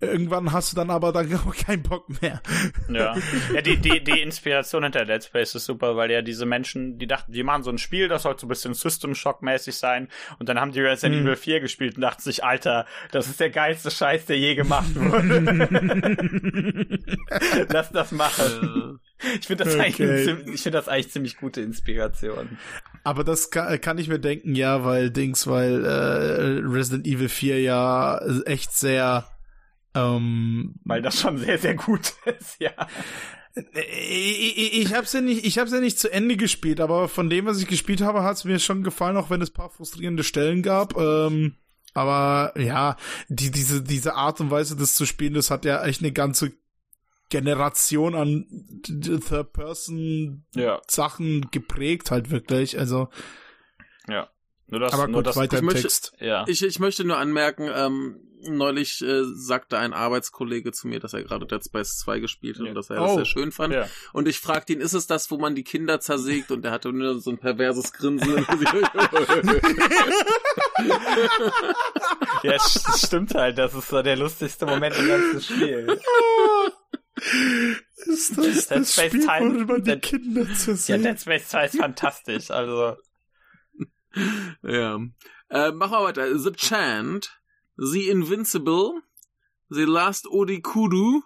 irgendwann hast du dann aber dann (laughs) auch keinen Bock mehr. Ja, ja die, die, die Inspiration hinter Dead Space ist super, weil ja diese Menschen, die dachten, die machen so ein Spiel, das soll so ein bisschen System Shock-mäßig sein. Und dann haben die Resident Mhm. Evil 4 gespielt und dachten sich, Alter, das ist der geilste Scheiß, der je gemacht wurde. (laughs) Lass das machen. Ich finde das, Okay. ich finde das eigentlich ziemlich gute Inspiration. Aber das kann, kann ich mir denken, ja, weil Dings, weil äh, Resident Evil 4 ja echt sehr ähm, Weil das schon sehr, sehr gut ist, ja. ich, ich, ich hab's ja nicht, ich hab's ja nicht zu Ende gespielt, aber von dem, was ich gespielt habe, hat's mir schon gefallen, auch wenn es paar frustrierende Stellen gab. Ähm, aber ja, die, diese, diese Art und Weise, das zu spielen, das hat ja echt eine ganze Generation an Third-Person Ja, Sachen geprägt, halt wirklich. Also, ja. Nur das, Aber nur gut, das, weiter ich im möchte- Text. Ja. Ich, ich möchte nur anmerken, ähm, neulich äh, sagte ein Arbeitskollege zu mir, dass er gerade Dead Space 2 gespielt hat Ja. und dass er das Oh. sehr schön fand. ja. Und ich fragte ihn, ist es das, wo man die Kinder zersägt? Und er hatte nur so ein perverses Grinsen. (laughs) ja, stimmt halt. Das ist so der lustigste Moment im ganzen Spiel. (laughs) Ist das Dead das Space Spiel, Time- worüber die Dead- Kinder (laughs) Ja, zersehen? Dead Space 2 ist fantastisch. Also, (laughs) ja. Äh, machen wir weiter. The Chant, The Invincible, The Last Odikudu,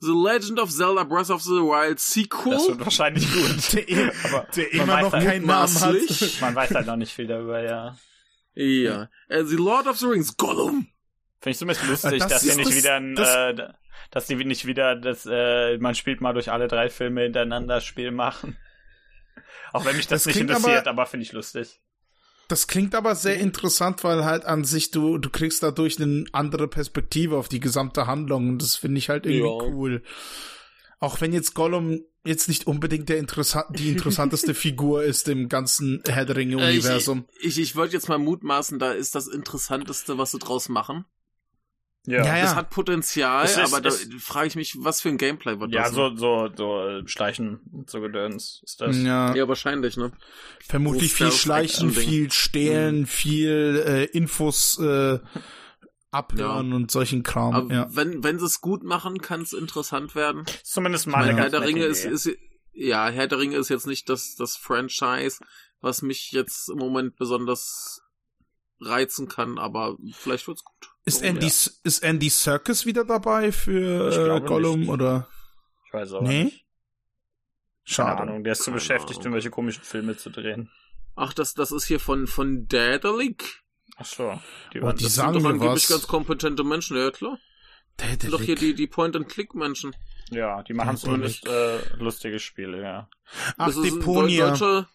The Legend of Zelda Breath of the Wild das Sequel. wird wahrscheinlich gut. (laughs) der, Aber der immer noch halt keinen Namen hat. Man weiß halt noch nicht viel darüber, ja. Ja. Äh, the Lord of the Rings, Gollum. Finde ich zumindest lustig, Das dass sie nicht das- wieder ein, das- äh, dass sie nicht wieder das, äh, man spielt mal durch alle drei Filme hintereinander Spiel machen. Auch wenn mich das, Das nicht interessiert, aber- aber, finde ich lustig. Das klingt aber sehr interessant, weil halt an sich du, du kriegst dadurch eine andere Perspektive auf die gesamte Handlung und das finde ich halt irgendwie Ja. cool. Auch wenn jetzt Gollum jetzt nicht unbedingt der interessant, die interessanteste (laughs) Figur ist im ganzen Herr der Äh, Ringe-Universum. ich ich, ich würde jetzt mal mutmaßen, da ist das Interessanteste, was sie draus machen. Ja, ja. Das hat Potenzial, Es ist- aber da frage ich mich, was für ein Gameplay wird Ja, das? so, so, so äh, Schleichen und so Gedöns ist das. ja, Ja, wahrscheinlich, ne? vermutlich viel. Schleichen, viel Stehlen, viel äh, Infos äh, abhören und solchen Kram. Aber ja. wenn, wenn sie es gut machen, kann es interessant werden. Zumindest mal eine meine, Herr der Ringe ist, ist, ja, Herr der Ringe ist jetzt nicht das, das Franchise, was mich jetzt im Moment besonders reizen kann, aber vielleicht wird's gut. Ist Warum Andy, nicht? ist Andy Serkis wieder dabei für äh, Gollum nicht. oder? Ich weiß aber Nee? nicht. Keine Schade. Ahnung, der ist zu Keine beschäftigt, Ahnung. irgendwelche komischen Filme zu drehen. Ach, das, das ist hier von, von Daedalic. Ach so. Die Oh, waren die Das sagen sind doch angeblich was. ganz kompetente Menschen, ja klar. Der, Das sind doch hier die, die Point-and-Click-Menschen. ja, die machen Ja, zumindest äh, lustige Spiele, ja. Ach, Das ist ein Deponia. deutscher-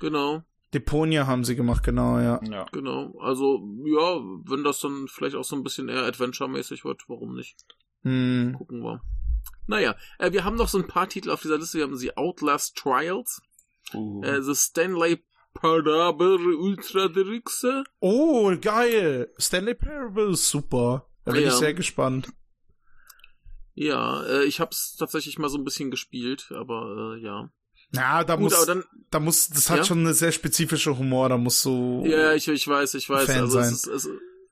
Genau, Deponia haben sie gemacht, genau, ja. Ja. genau. Also, ja, wenn das dann vielleicht auch so ein bisschen eher Adventure-mäßig wird, warum nicht? Hm. Gucken wir. Naja, äh, wir haben noch so ein paar Titel auf dieser Liste. Wir haben die Outlast Trials, Uh. äh, The Stanley Parable Ultra Deluxe. Oh, geil. Stanley Parable ist super. Da bin Ja. ich sehr gespannt. Ja, äh, ich hab's tatsächlich mal so ein bisschen gespielt, aber äh, ja. Na, da Gut, muss, dann, da muss, das hat Ja? schon eine sehr spezifische Humor, da muss so. ja, ich, ich weiß, ich weiß. Fan also sein. es ist, es,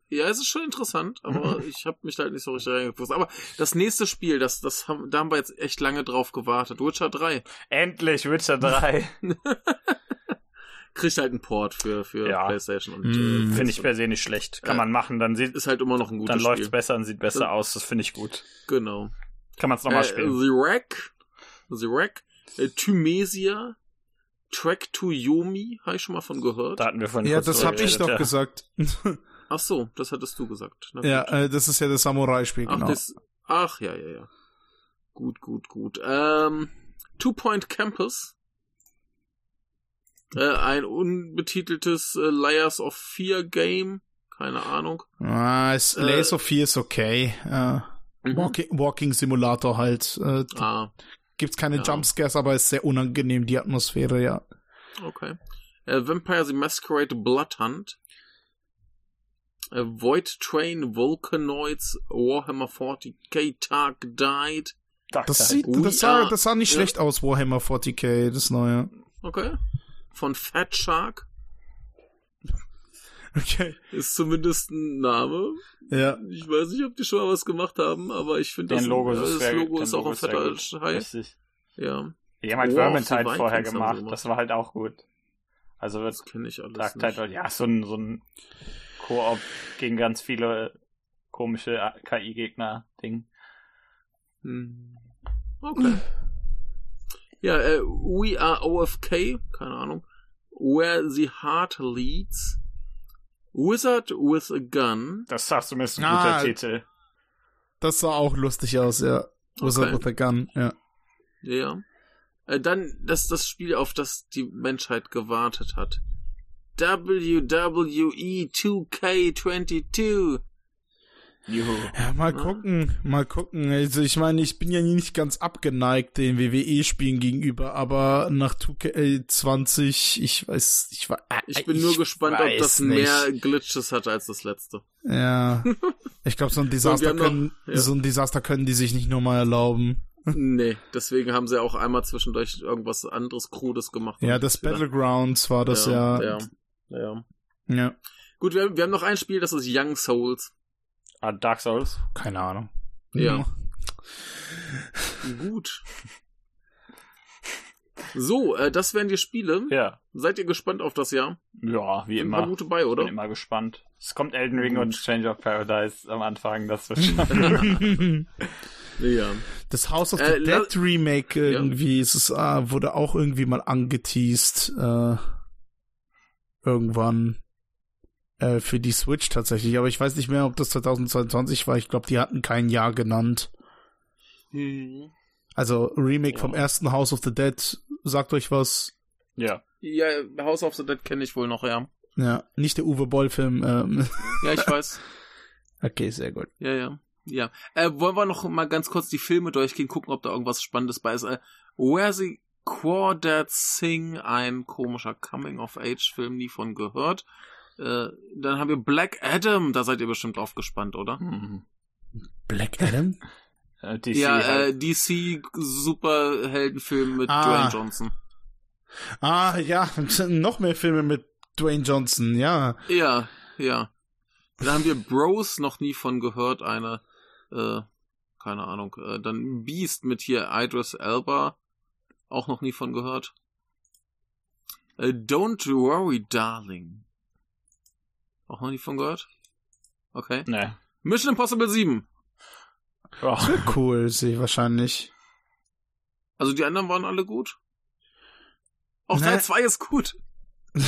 ja, es ist schon interessant, aber (laughs) ich habe mich da halt nicht so richtig reingefuchst. Aber das nächste Spiel, das, das haben, da haben wir jetzt echt lange drauf gewartet. Witcher 3 Endlich Witcher 3. (laughs) (laughs) kriegt halt einen Port für, für Ja. PlayStation und Mm. äh, Finde ich per se nicht schlecht. Kann Ja. man machen, dann sieht ist halt immer noch ein gutes dann läuft's Spiel. besser und sieht besser Dann- aus. Das finde ich gut. Genau. Kann man es nochmal Äh, spielen. The Wreck, The Wreck, äh, Thymesia, Track to Yomi, habe ich schon mal von gehört. Da hatten wir vorhin Ja, das drüber hab ich doch ja. gesagt. Ach so, das hattest du gesagt. Na ja, äh, das ist ja das Samurai-Spiel, ach, genau. das, ach, ja, ja, ja. Gut, gut, gut. Ähm, Two Point Campus. Äh, ein unbetiteltes äh, Layers of Fear Game. Keine Ahnung. Ah, es, Äh, Layers of Fear ist okay. Äh, Mhm. Walking, Walking Simulator halt. Äh, Ah, Gibt's keine Ja. Jumpscares, aber ist sehr unangenehm, die Atmosphäre, ja. okay. Äh, Vampire the Masquerade Blood Hunt. Äh, Void Train Volcanoids Warhammer 40k Tag Died. Das, sieht, das, sah, das sah nicht ja. schlecht aus, Warhammer 40k, das neue. Okay. Von Fat Shark. Okay. Ist zumindest ein Name. Ja. Ich weiß nicht, ob die schon mal was gemacht haben, aber ich finde das, Logo das ist sehr Logo ist auch ein fetter. Schrei. Richtig. Ja, Die haben halt the Vermintide vorher haben sie gemacht. gemacht. Das war halt auch gut. Also wird das kenne ich alles Dark nicht. Tide, ja, so ein, so ein Koop gegen ganz viele komische KI-Gegner-Ding. Hm. Okay. Ja, äh, We Are OFK, keine Ahnung. Where the Heart Leads. Wizard with a Gun. Das ist zumindest ein Ah, guter Titel. Das sah auch lustig aus, ja. Wizard Okay. with a Gun, ja. Ja. Äh, dann das, das Spiel, auf das die Menschheit gewartet hat. WWE E 2K22. Juhu. Ja, mal gucken, mal gucken. Also ich meine, ich bin ja nicht ganz abgeneigt den WWE-Spielen gegenüber, aber nach 2K20, ich weiß, ich war. Ich bin nur gespannt, ob das nicht. mehr Glitches hat als das letzte. Ja. (laughs) Ich glaube, so ein Desaster noch- können, ja. so ein Desaster können die sich nicht nochmal erlauben. (laughs) nee, deswegen haben sie auch einmal zwischendurch irgendwas anderes Krudes gemacht. Ja, das Battlegrounds war das ja. Ja, ja. ja. ja. Gut, wir, wir haben noch ein Spiel, das ist Young Souls. Ah, Dark Souls. Keine Ahnung. Ja. (laughs) Gut. So, äh, das wären die Spiele. Ja. Seid ihr gespannt auf das Jahr? Ja, wie Sind ein paar immer. gute bei, Bin oder? immer gespannt. Es kommt Elden Ring Gut. und Change of Paradise am Anfang, das wird (laughs) schon. Ja. Das House of Äh, the la- Dead Remake irgendwie, es ist, ah, wurde auch irgendwie mal angeteased, äh, irgendwann, äh, für die Switch tatsächlich. Aber ich weiß nicht mehr, ob das 2022 war. Ich glaube, die hatten kein Jahr genannt. Also, Remake Ja. vom ersten House of the Dead, sagt euch was. ja. Ja, House of the Dead kenne ich wohl noch, ja. Ja, nicht der Uwe Boll-Film. Ähm. Ja, ich weiß. (laughs) Okay, sehr gut. Ja, ja. Ja. Äh, wollen wir noch mal ganz kurz die Filme durchgehen, gucken, ob da irgendwas Spannendes bei ist. Äh, Where the Quartet Sing, ein komischer Coming-of-Age-Film, nie von gehört. Äh, dann haben wir Black Adam, da seid ihr bestimmt drauf gespannt, oder? Mhm. Black Adam? (laughs) Äh, DC ja, halt. äh, DC Superheldenfilm mit Ah. Dwayne Johnson. Ah, ja, (laughs) noch mehr Filme mit Dwayne Johnson, ja. Ja, ja. Dann haben wir Bros noch nie von gehört, eine, äh, keine Ahnung. Äh, dann Beast mit hier Idris Elba, auch noch nie von gehört. Äh, Don't Worry, Darling. Auch noch nie von gehört? Okay. Ne. Mission Impossible 7. Ja. Cool, sehe ich wahrscheinlich. Also die anderen waren alle gut. Auch Ne. Teil 2 ist gut. (laughs)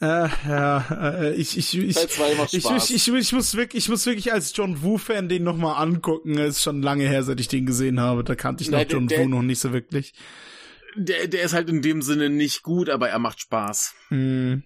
Äh, ja, äh, ich, ich, ich, Teil 2 macht ich, Spaß. ich, ich, ich muss wirklich, ich muss wirklich als John Woo-Fan den nochmal angucken. Es ist schon lange her, seit ich den gesehen habe. Da kannte ich noch John der- Woo noch nicht so wirklich. der, der ist halt in dem Sinne nicht gut, aber er macht Spaß. Hm.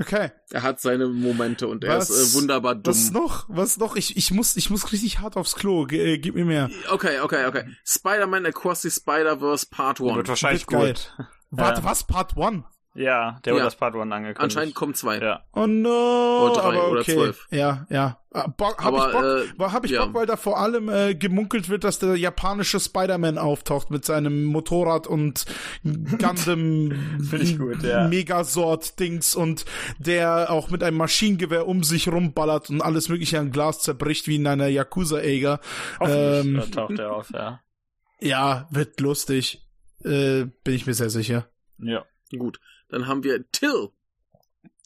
Okay. Er hat seine Momente und er Was- ist äh, wunderbar dumm. Was noch? Was noch? Ich, ich muss, ich muss richtig hart aufs Klo. Ge äh, gib mir mehr. Okay, okay, okay. Spider-Man Across the Spider-Verse Part 1. Wird wahrscheinlich Wird gut. Warte, Ja. was? Part 1? Ja, der Ja. wurde das Part 1 angekündigt. Anscheinend kommt 2. Ja. Oh no. Oder drei aber oder okay. zwölf. Ja, ja. Ah, Bock, hab Aber, ich Bock, äh, hab ich ja. Bock, weil da vor allem äh, gemunkelt wird, dass der japanische Spider-Man auftaucht mit seinem Motorrad und Gundam (laughs) Find ich gut, ja. Megasort-Dings und der auch mit einem Maschinengewehr um sich rumballert und alles mögliche an Glas zerbricht wie in einer Yakuza-Eger. Ähm, äh, taucht er auf, ja. (laughs) Ja, wird lustig. Äh, bin ich mir sehr sicher. Ja. Gut. Dann haben wir Till.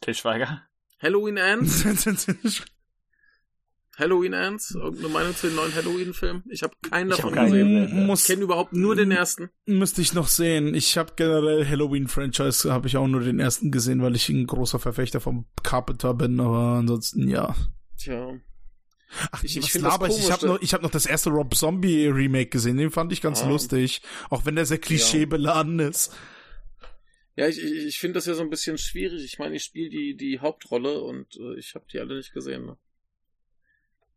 Tischweiger. Halloween Ends. (laughs) Halloween Ends. Irgendeine Meinung zu den neuen Halloween-Filmen? Ich habe keinen Ich hab davon keinen gesehen. gesehen. Ich Muss, kenne überhaupt nur den ersten. müsste ich noch sehen. Ich habe generell Halloween-Franchise, habe ich auch nur den ersten gesehen, weil ich ein großer Verfechter vom Carpenter bin, aber ansonsten ja. Tja. Ach, Ich- ich, laber ich? Ich habe noch, ich hab noch das erste Rob Zombie Remake gesehen, den fand ich ganz Ah. lustig. Auch wenn der sehr klischeebeladen ist. Ja, ich, ich, ich finde das ja so ein bisschen schwierig. Ich meine, ich spiele die, die Hauptrolle und äh, ich habe die alle nicht gesehen. Ne?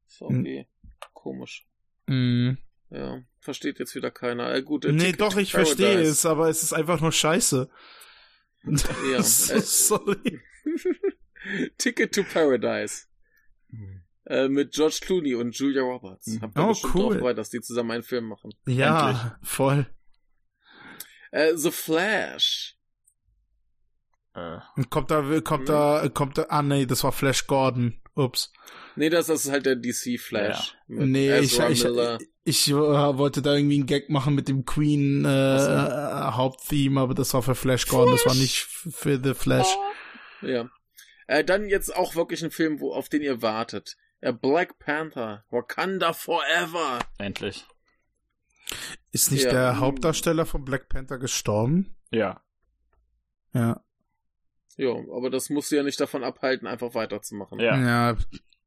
Ist irgendwie komisch. Mhm. Ja, versteht jetzt wieder keiner. Äh, gut, äh, Nee, Ticket doch, to ich verstehe Paradise. es, aber es ist einfach nur scheiße. Ja, (laughs) so, äh, sorry. (laughs) Ticket to Paradise. Äh, mit George Clooney und Julia Roberts. Habt ihr Oh, bestimmt cool. gefreut, dass die zusammen einen Film machen. Ja, voll. Äh, The Flash. Äh, Und kommt da, kommt da, kommt da, ah nee, das war Flash Gordon. Ups. Nee, das, das ist halt der DC Flash. Mit Nee, ich, Ezra ich, Miller. ich, äh, wollte da irgendwie einen Gag machen mit dem Queen äh, Ach Haupttheme, aber das war für Flash Gordon, das war nicht für The Flash. Ja. Äh, dann jetzt auch wirklich ein Film, wo, auf den ihr wartet. Äh, Black Panther. Wakanda Forever. endlich. Ist nicht Ja, der. Hauptdarsteller von Black Panther gestorben? Ja. Ja. Ja, aber das muss sie ja nicht davon abhalten, einfach weiterzumachen. Ja. Ja,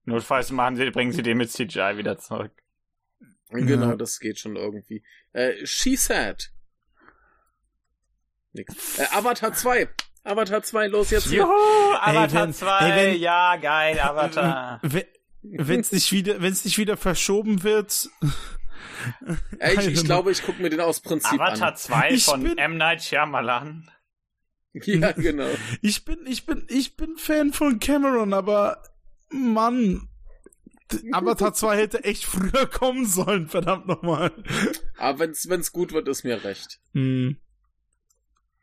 Notfalls machen sie, bringen sie den mit CGI wieder zurück. Genau, Ja. das geht schon irgendwie. Äh, She Said. Nix. Äh, Avatar 2. Avatar 2, los jetzt hier. Juhu, Avatar wenn- 2, ey, wenn- ja, geil, Avatar. (laughs) We- wenn es nicht wieder, wenn es nicht wieder verschoben wird. Ey, ich, ich (laughs) glaube, ich gucke mir den aus Prinzip Avatar an. 2 Ich von bin- M. Night Shyamalan. (laughs) Ja, (laughs) genau. Ich bin, ich bin, ich bin Fan von Cameron, aber Mann, Avatar (laughs) 2 hätte echt früher kommen sollen, verdammt nochmal. Aber wenn's, wenn's gut wird, ist mir recht.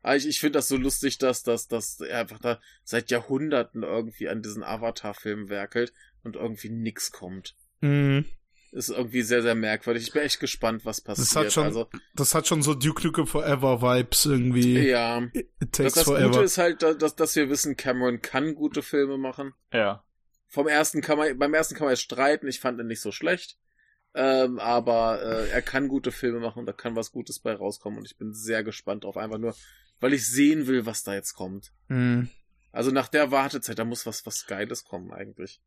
Aber ich, ich finde das so lustig, dass, dass, dass er einfach da seit Jahrhunderten irgendwie an diesen Avatar-Film werkelt und irgendwie nix kommt. Hm. Ist irgendwie sehr, sehr merkwürdig. Ich bin echt gespannt, was passiert. hat schon also, Das hat schon so Duke Nukem Forever Vibes irgendwie. ja. It Das, takes das Gute forever. ist halt, dass, dass wir wissen, Cameron kann gute Filme machen. Ja. Vom ersten kann man, beim ersten kann man jetzt streiten, ich fand ihn nicht so schlecht. Ähm, aber äh, er kann gute Filme machen und da kann was Gutes bei rauskommen und ich bin sehr gespannt drauf, einfach nur, weil ich sehen will, was da jetzt kommt. Hm. Also nach der Wartezeit, da muss was, was Geiles kommen eigentlich.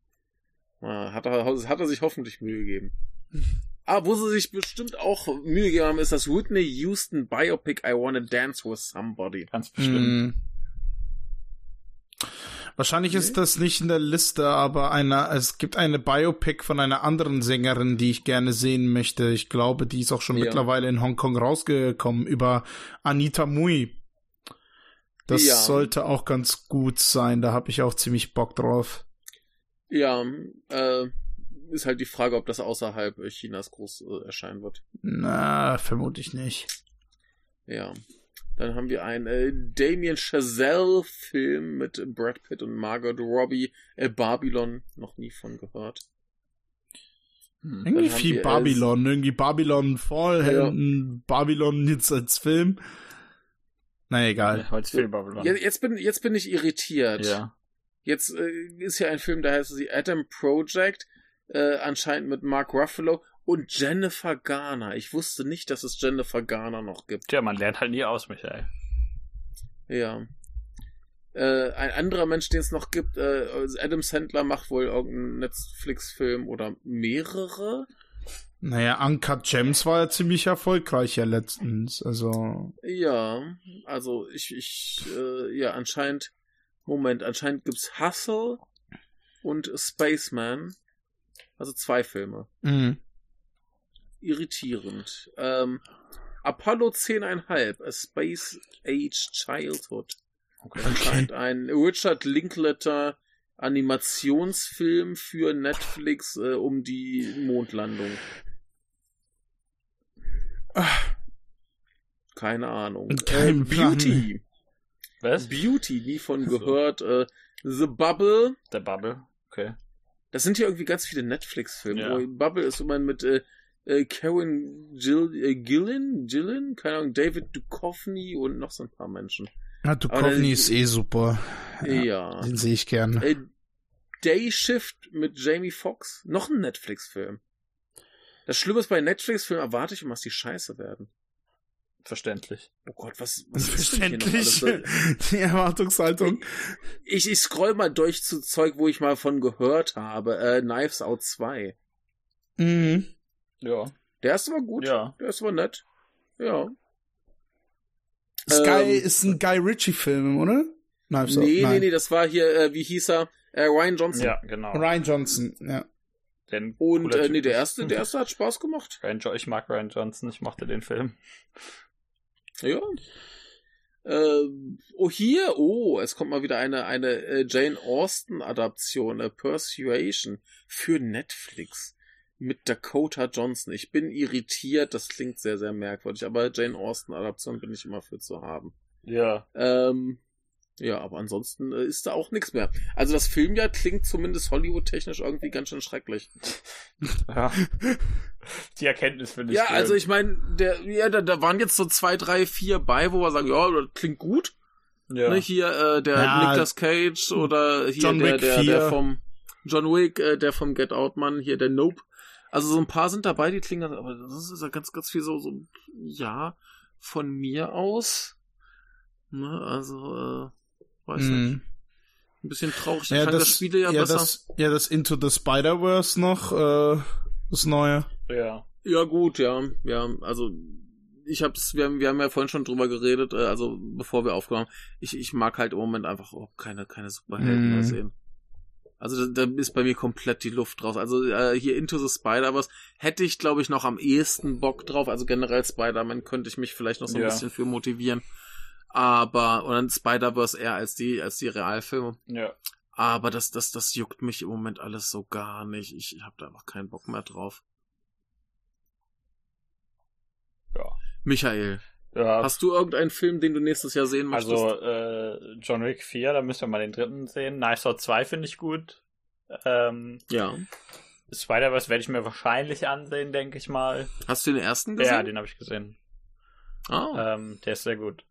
Ja, hat, er, hat er sich hoffentlich Mühe gegeben. (laughs) Ah, wo sie sich bestimmt auch Mühe gegeben haben, ist das Whitney Houston Biopic I Wanna Dance With Somebody. Ganz bestimmt. Hm. Wahrscheinlich ist das nicht in der Liste, aber eine, es gibt eine Biopic von einer anderen Sängerin, die ich gerne sehen möchte. Ich glaube, die ist auch schon Ja. mittlerweile in Hongkong rausgekommen über Anita Mui. Das Ja. sollte auch ganz gut sein. Da habe ich auch ziemlich Bock drauf. Ja, äh, ist halt die Frage, ob das außerhalb Chinas groß äh, erscheinen wird. Na, vermute ich nicht. Ja. Dann haben wir einen äh, Damien Chazelle-Film mit Brad Pitt und Margot Robbie. Äh, Babylon, noch nie von gehört. Hm. Irgendwie viel wir, äh, Babylon. Irgendwie Babylon Fall, Ja. Babylon jetzt als Film. Na egal. Ja, heute viel Babylon. Jetzt, jetzt, bin, jetzt bin ich irritiert. Ja. Jetzt äh, ist hier ein Film, der heißt The Adam Project, äh, anscheinend mit Mark Ruffalo und Jennifer Garner. Ich wusste nicht, dass es Jennifer Garner noch gibt. Tja, man lernt halt nie aus, Michael. Ja. Äh, ein anderer Mensch, den es noch gibt, äh, Adam Sandler macht wohl irgendeinen Netflix-Film oder mehrere. Naja, Uncut Gems war ja ziemlich erfolgreich ja letztens. Also. Ja, also ich, ich, äh, ja, anscheinend, Moment, anscheinend gibt's Hustle und Spaceman. Also zwei Filme. mh. irritierend. Ähm, Apollo 10,5, A Space Age Childhood. Okay. Anscheinend ein Richard Linklater Animationsfilm für Netflix äh, um die Mondlandung. Keine Ahnung. Kein äh. Beauty. Was? Beauty, nie von So. gehört. Äh, The Bubble. Der Bubble. Okay. Das sind ja irgendwie ganz viele Netflix-Filme. Ja. wo Bubble ist immer mit äh, äh, Karen Jill, äh, Gillen, Gillen, keine Ahnung, David Duchovny und noch so ein paar Menschen. Ja, Aber Duchovny ist eh super. Ja. Den sehe ich gern. Äh, Day Shift mit Jamie Foxx, noch ein Netflix-Film. Das Schlimme ist, bei Netflix-Filmen erwarte ich immer, dass die scheiße werden. Verständlich. Oh Gott, was, was ist denn hier noch alles? Verständlich. (laughs) Die Erwartungshaltung. Ich, ich scroll mal durch zu Zeug, wo ich mal von gehört habe. Äh, Knives Out 2. Mhm. Ja. Der ist aber gut. Ja. Der ist aber nett. Ja. Sky Ähm, ist ein Guy Ritchie-Film, oder? Knives Out, Nee, nein. nee, nee, das war hier, äh, wie hieß er? Äh, Ryan Johnson. Ja, genau. Ryan Johnson, ja. Den Und äh, nee, der erste, der erste hat Spaß gemacht. Ryan jo ich mag Ryan Johnson, ich mochte den Film. Ja. Äh, oh, hier, oh, es kommt mal wieder eine, eine äh, Jane Austen-Adaption, äh, Persuasion für Netflix mit Dakota Johnson. Ich bin irritiert, das klingt sehr, sehr merkwürdig, aber Jane Austen-Adaption bin ich immer für zu haben. Ja. Ähm, ja, aber ansonsten äh, ist da auch nichts mehr. Also das Filmjahr klingt zumindest Hollywood-technisch irgendwie ganz schön schrecklich. (laughs) ja. Die Erkenntnis finde ich Ja, schön. also ich meine, der, ja, da, da waren jetzt so zwei, drei, vier bei, wo wir sagen, ja, das klingt gut. ja. Ne, hier äh, der Ja. Nicolas Cage oder hier John der, Wick der, 4. der vom John Wick, äh, der vom Get Out Mann, hier der Nope. Also so ein paar sind dabei, die klingen, aber das ist ja ganz, ganz viel so, so ja, von mir aus. Ne, also, äh, weiß nicht. Mhm. Ein bisschen traurig. Ich Ja, fand das, Spiele ja, ja, besser. das, ja, das Into the Spider-Verse noch, äh, das neue. ja. Ja, gut, ja, ja, also ich hab's, wir haben, wir haben ja vorhin schon drüber geredet, äh, also bevor wir aufgenommen haben. Ich, ich mag halt im Moment einfach überhaupt keine, keine Superhelden Mhm. mehr sehen. Also da, da ist bei mir komplett die Luft raus. Also äh, hier Into the Spider-Verse hätte ich, glaube ich, noch am ehesten Bock drauf. Also generell Spider-Man könnte ich mich vielleicht noch so ein Ja. bisschen für motivieren. Aber, und dann Spider-Verse eher als die, als die Realfilme. Ja. Aber das, das, das juckt mich im Moment alles so gar nicht. Ich habe da einfach keinen Bock mehr drauf. Ja. Michael, ja. hast du irgendeinen Film, den du nächstes Jahr sehen möchtest? Also, äh, John Wick 4, da müssen wir mal den dritten sehen. Knives Out 2 finde ich gut. Ähm, ja. Spider-Verse werde ich mir wahrscheinlich ansehen, denke ich mal. Hast du den ersten gesehen? Ja, den habe ich gesehen. Ah. Ähm, der ist sehr gut.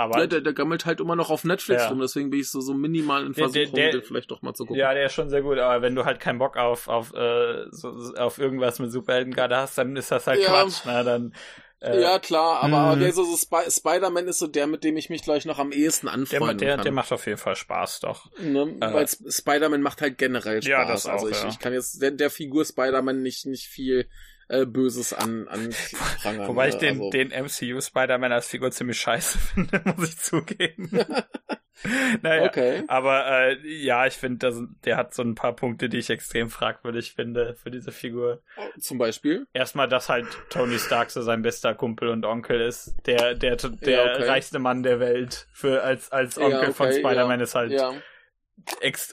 Aber Ja, der, der gammelt halt immer noch auf Netflix Ja. rum, deswegen bin ich so, so minimal in Der- der- Versuchung, der- den vielleicht doch mal zu gucken. Ja, der ist schon sehr gut, aber wenn du halt keinen Bock auf, auf, äh, so, auf irgendwas mit Superhelden gerade hast, dann ist das halt Ja. Quatsch, ne? Dann, äh, Ja, klar, aber, aber der so, so Spi Spider-Man ist so der, mit dem ich mich gleich noch am ehesten der, anfreunden der, kann. der macht auf jeden Fall Spaß, doch. ne? äh, Weil Sp- Spider-Man macht halt generell Spaß. Ja, das auch, also ich, ja. ich kann jetzt der, der Figur Spider-Man nicht, nicht viel äh, Böses an, an prangern, Wobei ich ne? den, also, den MCU Spider-Man als Figur ziemlich scheiße (laughs) finde, muss ich zugeben. (laughs) naja, Okay. aber äh, ja, ich finde, der hat so ein paar Punkte, die ich extrem fragwürdig finde für diese Figur. Zum Beispiel. Erstmal, dass halt Tony Stark so sein bester Kumpel und Onkel ist. Der, der, der Ja, okay. reichste Mann der Welt für als, als Onkel Ja, von okay, Spider-Man ja. ist halt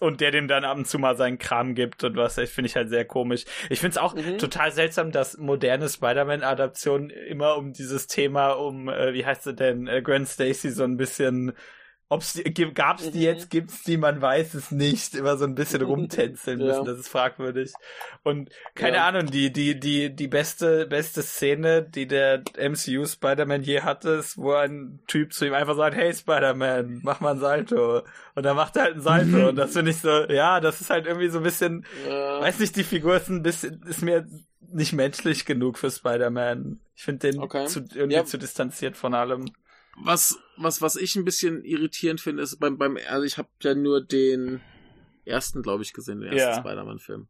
und der dem dann ab und zu mal seinen Kram gibt und was, ich finde ich halt sehr komisch. Ich finde es auch Mhm. total seltsam, dass moderne Spider-Man-Adaptionen immer um dieses Thema um, äh, wie heißt sie denn, äh, Gwen Stacy so ein bisschen Ob's die, gab's die Mhm. jetzt, gibt's die, man weiß es nicht, immer so ein bisschen rumtänzeln müssen, Ja. das ist fragwürdig. Und keine Ja. Ahnung, die, die, die, die beste, beste Szene, die der MCU Spider-Man je hatte, ist, wo ein Typ zu ihm einfach sagt, hey Spider-Man, mach mal ein Salto. Und dann macht er halt ein Salto. Mhm. (laughs) Und das finde ich so, ja, das ist halt irgendwie so ein bisschen, Ja. weiß nicht, die Figur ist ein bisschen, ist mir nicht menschlich genug für Spider-Man. Ich finde den Okay. zu, irgendwie zu distanziert von allem. Was, was, was ich ein bisschen irritierend finde, ist beim, beim, also ich habe ja nur den ersten, glaube ich, gesehen, den ersten Ja. Spider-Man-Film.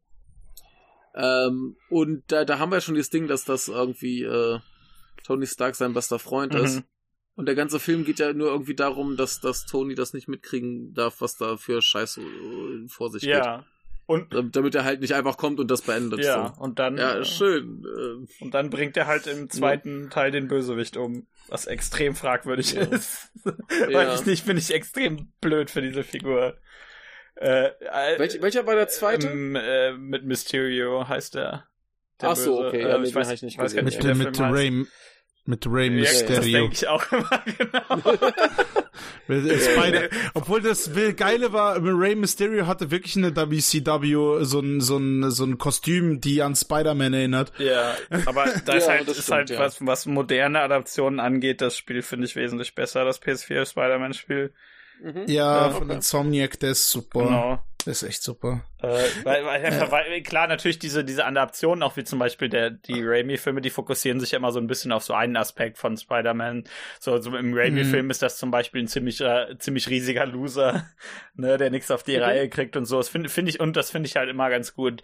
Ähm, und da, da haben wir schon das Ding, dass das irgendwie äh, Tony Stark sein bester Freund Mhm. ist. Und der ganze Film geht ja nur irgendwie darum, dass, dass Tony das nicht mitkriegen darf, was da für Scheiße äh, vor sich Ja. Und. Damit er halt nicht einfach kommt und das beendet. ja, So. und dann, Ja, äh, schön. Äh, und dann bringt er halt im zweiten Teil den Bösewicht um, was extrem fragwürdig Ja. ist. (laughs) Ja. Weiß ich nicht, finde ich extrem blöd für diese Figur. Äh, äh, welch, welcher war der zweite? Ähm, äh, mit Mysterio heißt er. Der Ach so, Böse. okay, Äh, ja, ich weiß, ich nicht weiß gar nicht, Mit, wie der mit Film heißt. Ray, mit Ray Ja, das Mysterio. denke ich auch immer, (laughs) genau. Es beide, obwohl das will- Geile war, Ray Mysterio hatte wirklich eine WCW so ein, so ein, so ein Kostüm, die an Spider-Man erinnert. Ja, aber da ist Ja, halt, das ist stimmt, halt ja. was, was moderne Adaptionen angeht, das Spiel finde ich wesentlich besser, das PS4 Spider-Man-Spiel. Mhm. Ja, Ja, von okay. Insomniac, der ist super. Genau. Ist echt super. Äh, weil, weil, (laughs) einfach, weil, klar, natürlich diese, diese Adaptionen, auch wie zum Beispiel der, die Raimi-Filme, die fokussieren sich immer so ein bisschen auf so einen Aspekt von Spider-Man. So, so im Raimi-Film ist das zum Beispiel ein ziemlich, äh, ziemlich riesiger Loser, (laughs) ne, der nichts auf die Mhm. Reihe kriegt und so. Das finde finde ich, und das finde ich halt immer ganz gut.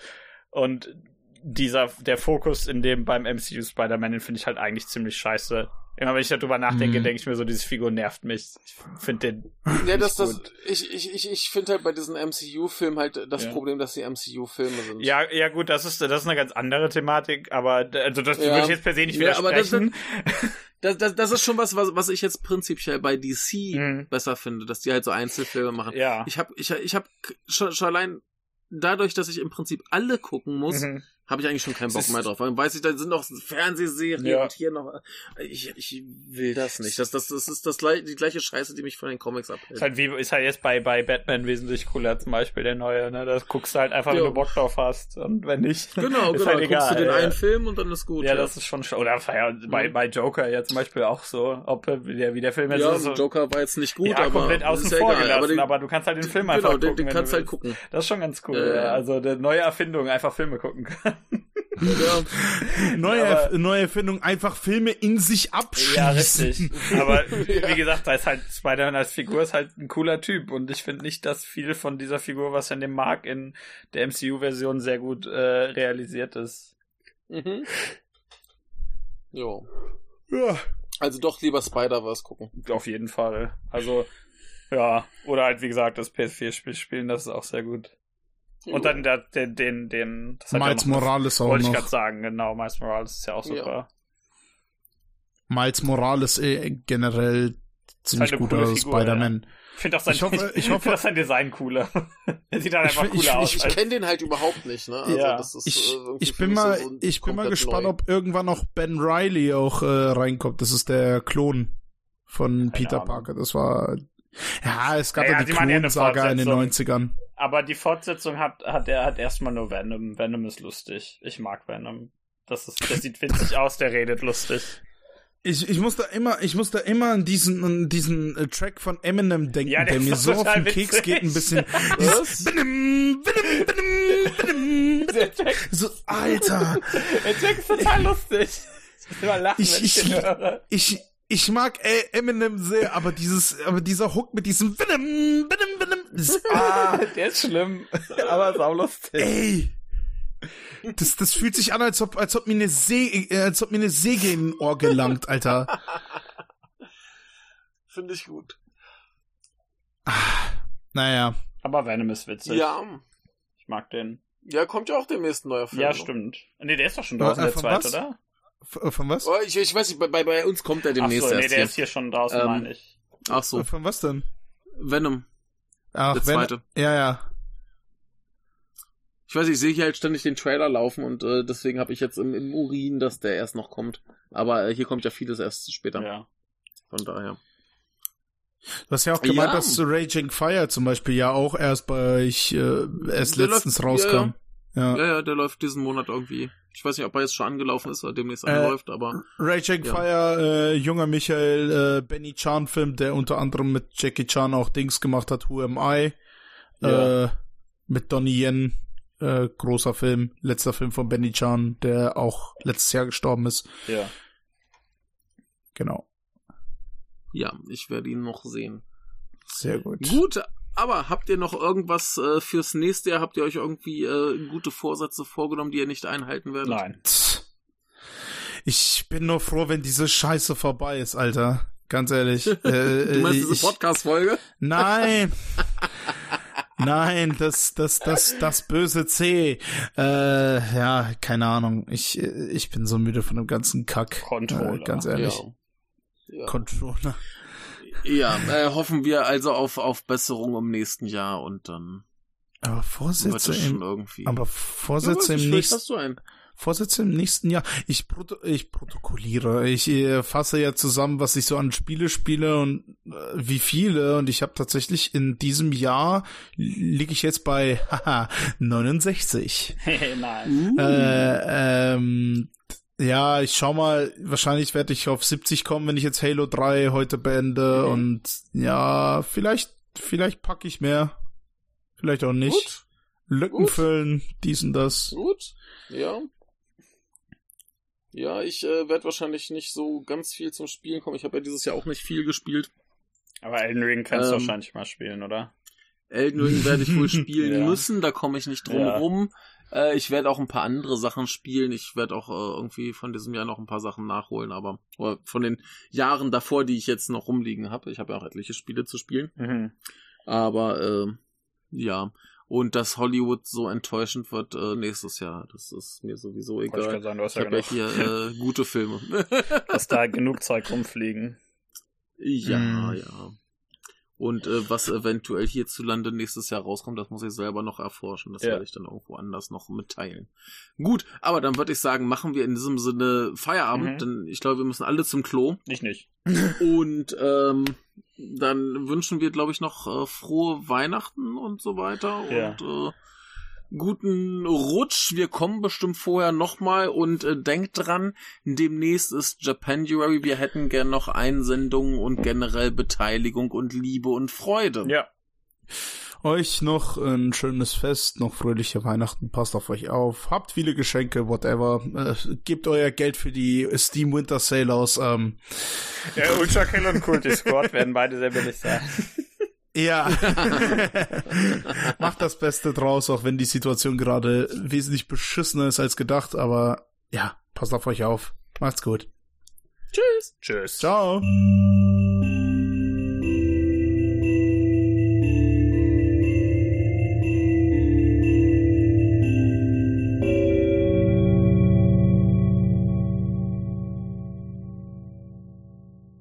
Und dieser, der Fokus in dem beim MCU Spider-Man, den finde ich halt eigentlich ziemlich scheiße. Immer wenn ich darüber nachdenke, Mhm. denke ich mir so, diese Figur nervt mich. Ich finde den. Ja, das, nicht das, gut. ich, ich, ich, ich finde halt bei diesen MCU-Filmen halt das Ja. Problem, dass die MCU-Filme sind. Ja, ja gut, das ist, das ist eine ganz andere Thematik, aber also das Ja. würde ich jetzt per se nicht Ja, aber das- widersprechen. (laughs) Das, das, das ist schon was, was, was ich jetzt prinzipiell bei DC Mhm. besser finde, dass die halt so Einzelfilme machen. ja. Ich habe ich, ich hab schon, schon allein dadurch, dass ich im Prinzip alle gucken muss, Mhm. Habe ich eigentlich schon keinen Bock mehr drauf. Weil weiß ich, da sind noch Fernsehserien Ja. und hier noch. Ich, ich will das nicht. Das, das, das ist das, die gleiche Scheiße, die mich von den Comics abhält. Ist halt wie, ist halt jetzt bei, bei Batman wesentlich cooler, zum Beispiel der neue, ne? Das guckst du halt einfach, wenn Ja. du Bock drauf hast. Und wenn nicht. Genau, (laughs) ist genau. Halt Dann egal, guckst du den ja. einen Film und dann ist gut. Ja, das ist schon, sch- oder bei, Mhm. bei Joker ja zum Beispiel auch so, ob äh, der, wie der Film jetzt ja, ist. so- Joker war jetzt nicht gut, ja, aber komplett außen vor egal. gelassen, den- aber du kannst halt den Film einfach Genau, den, gucken. den wenn kannst du halt willst. gucken. Das ist schon ganz cool, ja. Also eine neue Erfindung, einfach Filme gucken können. (laughs) Ja. Neue, Aber- Erf- neue Erfindung, einfach Filme in sich abschließen. Ja, richtig. (laughs) Aber Ja. wie gesagt, da ist halt Spider-Man als Figur ist halt ein cooler Typ und ich finde nicht, dass viel von dieser Figur, was in dem Mark in der MCU-Version sehr gut äh, realisiert ist. Mhm. Jo. Ja. Also doch lieber Spider-Verse gucken. Auf jeden Fall. Also, ja. Oder halt, wie gesagt, das PS4-Spiel spielen, das ist auch sehr gut. Und dann der, den, den, den das Miles ja Morales auch Wollte ich gerade sagen, genau. Miles Morales ist ja auch super. Ja. Miles Morales äh, generell ziemlich guter Spider-Man. Ja. Ich finde auch sein, ich hoffe, (laughs) ich hoffe, das sein Design cooler. (laughs) er sieht dann einfach cooler aus. Ich, ich kenne den halt überhaupt nicht, ne? Also ja. Ist, ich, äh, ich bin mal, so ich bin mal gespannt, neu. ob irgendwann noch Ben Riley auch äh, reinkommt. Das ist der Klon von Keine Peter Ahnung. Parker. Das war ja, es gab ja, ja die Klonsaga in den 90ern. Aber die Fortsetzung hat, hat er hat erstmal nur Venom. Venom ist lustig. Ich mag Venom. Das ist, der sieht witzig (laughs) aus, der redet lustig. Ich, ich muss da immer, ich muss da immer an diesen, an diesen äh, Track von Eminem denken, ja, der, der mir so auf den witzig. Keks geht, ein bisschen. (laughs) Was? so, Alter. Der Track ist total lustig. (laughs) Ich muss immer lachen, ich, wenn ich, ich. Ich, mag Eminem sehr, aber dieses, aber dieser Hook mit diesem Venom, Venom, Venom. Ah, (laughs) der ist schlimm, aber saulustig. Ey. Das, das fühlt sich an, als ob, als ob mir eine See, äh, als ob mir eine Säge in Ohr gelangt, Alter. Finde ich gut. Ah, naja. Aber Venom ist witzig. Ja. Ich mag den. Ja, kommt ja auch demnächst ein neuer Film. Ja, stimmt. Nee, der ist doch schon draußen, äh, der zweite, was? oder? F von was? Oh, ich, ich weiß nicht, bei, bei uns kommt er demnächst Ach so, nee, der hier. ist hier schon draußen, ähm, meine ich. Ach so. Von was denn? Venom. Ach, der zweite. ja, ja. Ich weiß, ich sehe hier halt ständig den Trailer laufen und äh, deswegen habe ich jetzt im, im, Urin, dass der erst noch kommt. Aber äh, hier kommt ja vieles erst später. Ja. Von daher. Du hast ja auch gemeint, ja. dass Raging Fire zum Beispiel ja auch erst bei ich äh, erst der letztens läuft, rauskam. Ja, ja. ja, ja, der läuft diesen Monat irgendwie. Ich weiß nicht, ob er jetzt schon angelaufen ist oder demnächst äh, anläuft, aber. Raging ja. Fire, äh, junger Michael, äh, Benny Chan Film, der unter anderem mit Jackie Chan auch Dings gemacht hat, Who Am I? Ja. Äh, mit Donnie Yen, äh, großer Film, letzter Film von Benny Chan, der auch letztes Jahr gestorben ist. Ja. Genau. Ja, ich werde ihn noch sehen. Sehr gut. Gut, aber habt ihr noch irgendwas äh, fürs nächste Jahr? Habt ihr euch irgendwie äh, gute Vorsätze vorgenommen, die ihr nicht einhalten werdet? Nein. Ich bin nur froh, wenn diese Scheiße vorbei ist, Alter. Ganz ehrlich. (laughs) äh, du meinst diese Podcast-Folge? Nein. (laughs) Nein, das, das, das, das böse C. Äh, ja, keine Ahnung. Ich, ich bin so müde von dem ganzen Kack. Controller. Äh, ganz ehrlich. Ja. Ja. Controller. Ja, äh, hoffen wir also auf, auf Besserung im nächsten Jahr und dann. Aber Vorsätze im, irgendwie. Aber Vorsätze ja, im nächsten. Vorsätze im nächsten Jahr. Ich, proto ich protokolliere, ich äh, fasse ja zusammen, was ich so an Spiele spiele und äh, wie viele. Und ich habe tatsächlich in diesem Jahr liege ich jetzt bei (laughs) haha, 69. (laughs) Hey, nice. Uh. Äh, ähm, ja, ich schau mal, wahrscheinlich werde ich auf 70 kommen, wenn ich jetzt Halo 3 heute beende mhm. und ja, vielleicht, vielleicht packe ich mehr. Vielleicht auch nicht. Gut. Lücken Gut. füllen, dies und das. Gut, ja. Ja, ich äh, werde wahrscheinlich nicht so ganz viel zum Spielen kommen. Ich habe ja dieses Jahr auch nicht viel gespielt. Aber Elden Ring kannst ähm, du wahrscheinlich mal spielen, oder? Elden Ring werde ich wohl (laughs) spielen ja. müssen, da komme ich nicht drum ja. rum. Äh, ich werde auch ein paar andere Sachen spielen. Ich werde auch äh, irgendwie von diesem Jahr noch ein paar Sachen nachholen, aber von den Jahren davor, die ich jetzt noch rumliegen habe. Ich habe ja auch etliche Spiele zu spielen. Mhm. Aber äh, ja. Und dass Hollywood so enttäuschend wird äh, nächstes Jahr, das ist mir sowieso egal. Ich, sagen, du hast ich ja habe ja hier äh, gute Filme. (laughs) dass da (laughs) genug Zeug rumfliegen. Ja, mhm. ja. Und äh, was eventuell hierzulande nächstes Jahr rauskommt, das muss ich selber noch erforschen. Das ja. werde ich dann irgendwo anders noch mitteilen. Gut, aber dann würde ich sagen, machen wir in diesem Sinne Feierabend, mhm. denn ich glaube, wir müssen alle zum Klo. Ich nicht. (laughs) Und ähm, dann wünschen wir, glaube ich, noch äh, frohe Weihnachten und so weiter. Ja. Und äh, guten Rutsch. Wir kommen bestimmt vorher nochmal und äh, denkt dran, demnächst ist Japanuary. Wir hätten gern noch Einsendungen und generell Beteiligung und Liebe und Freude. Ja. Euch noch ein schönes Fest, noch fröhliche Weihnachten, passt auf euch auf, habt viele Geschenke, whatever, äh, gebt euer Geld für die Steam Winter Sale aus. Ähm. Ja, Ultra Kill und Culty Squad werden beide sehr billig sein. (laughs) Ja. (laughs) Macht das Beste draus, auch wenn die Situation gerade wesentlich beschissener ist als gedacht, aber ja, passt auf euch auf. Macht's gut. Tschüss. Tschüss. Ciao.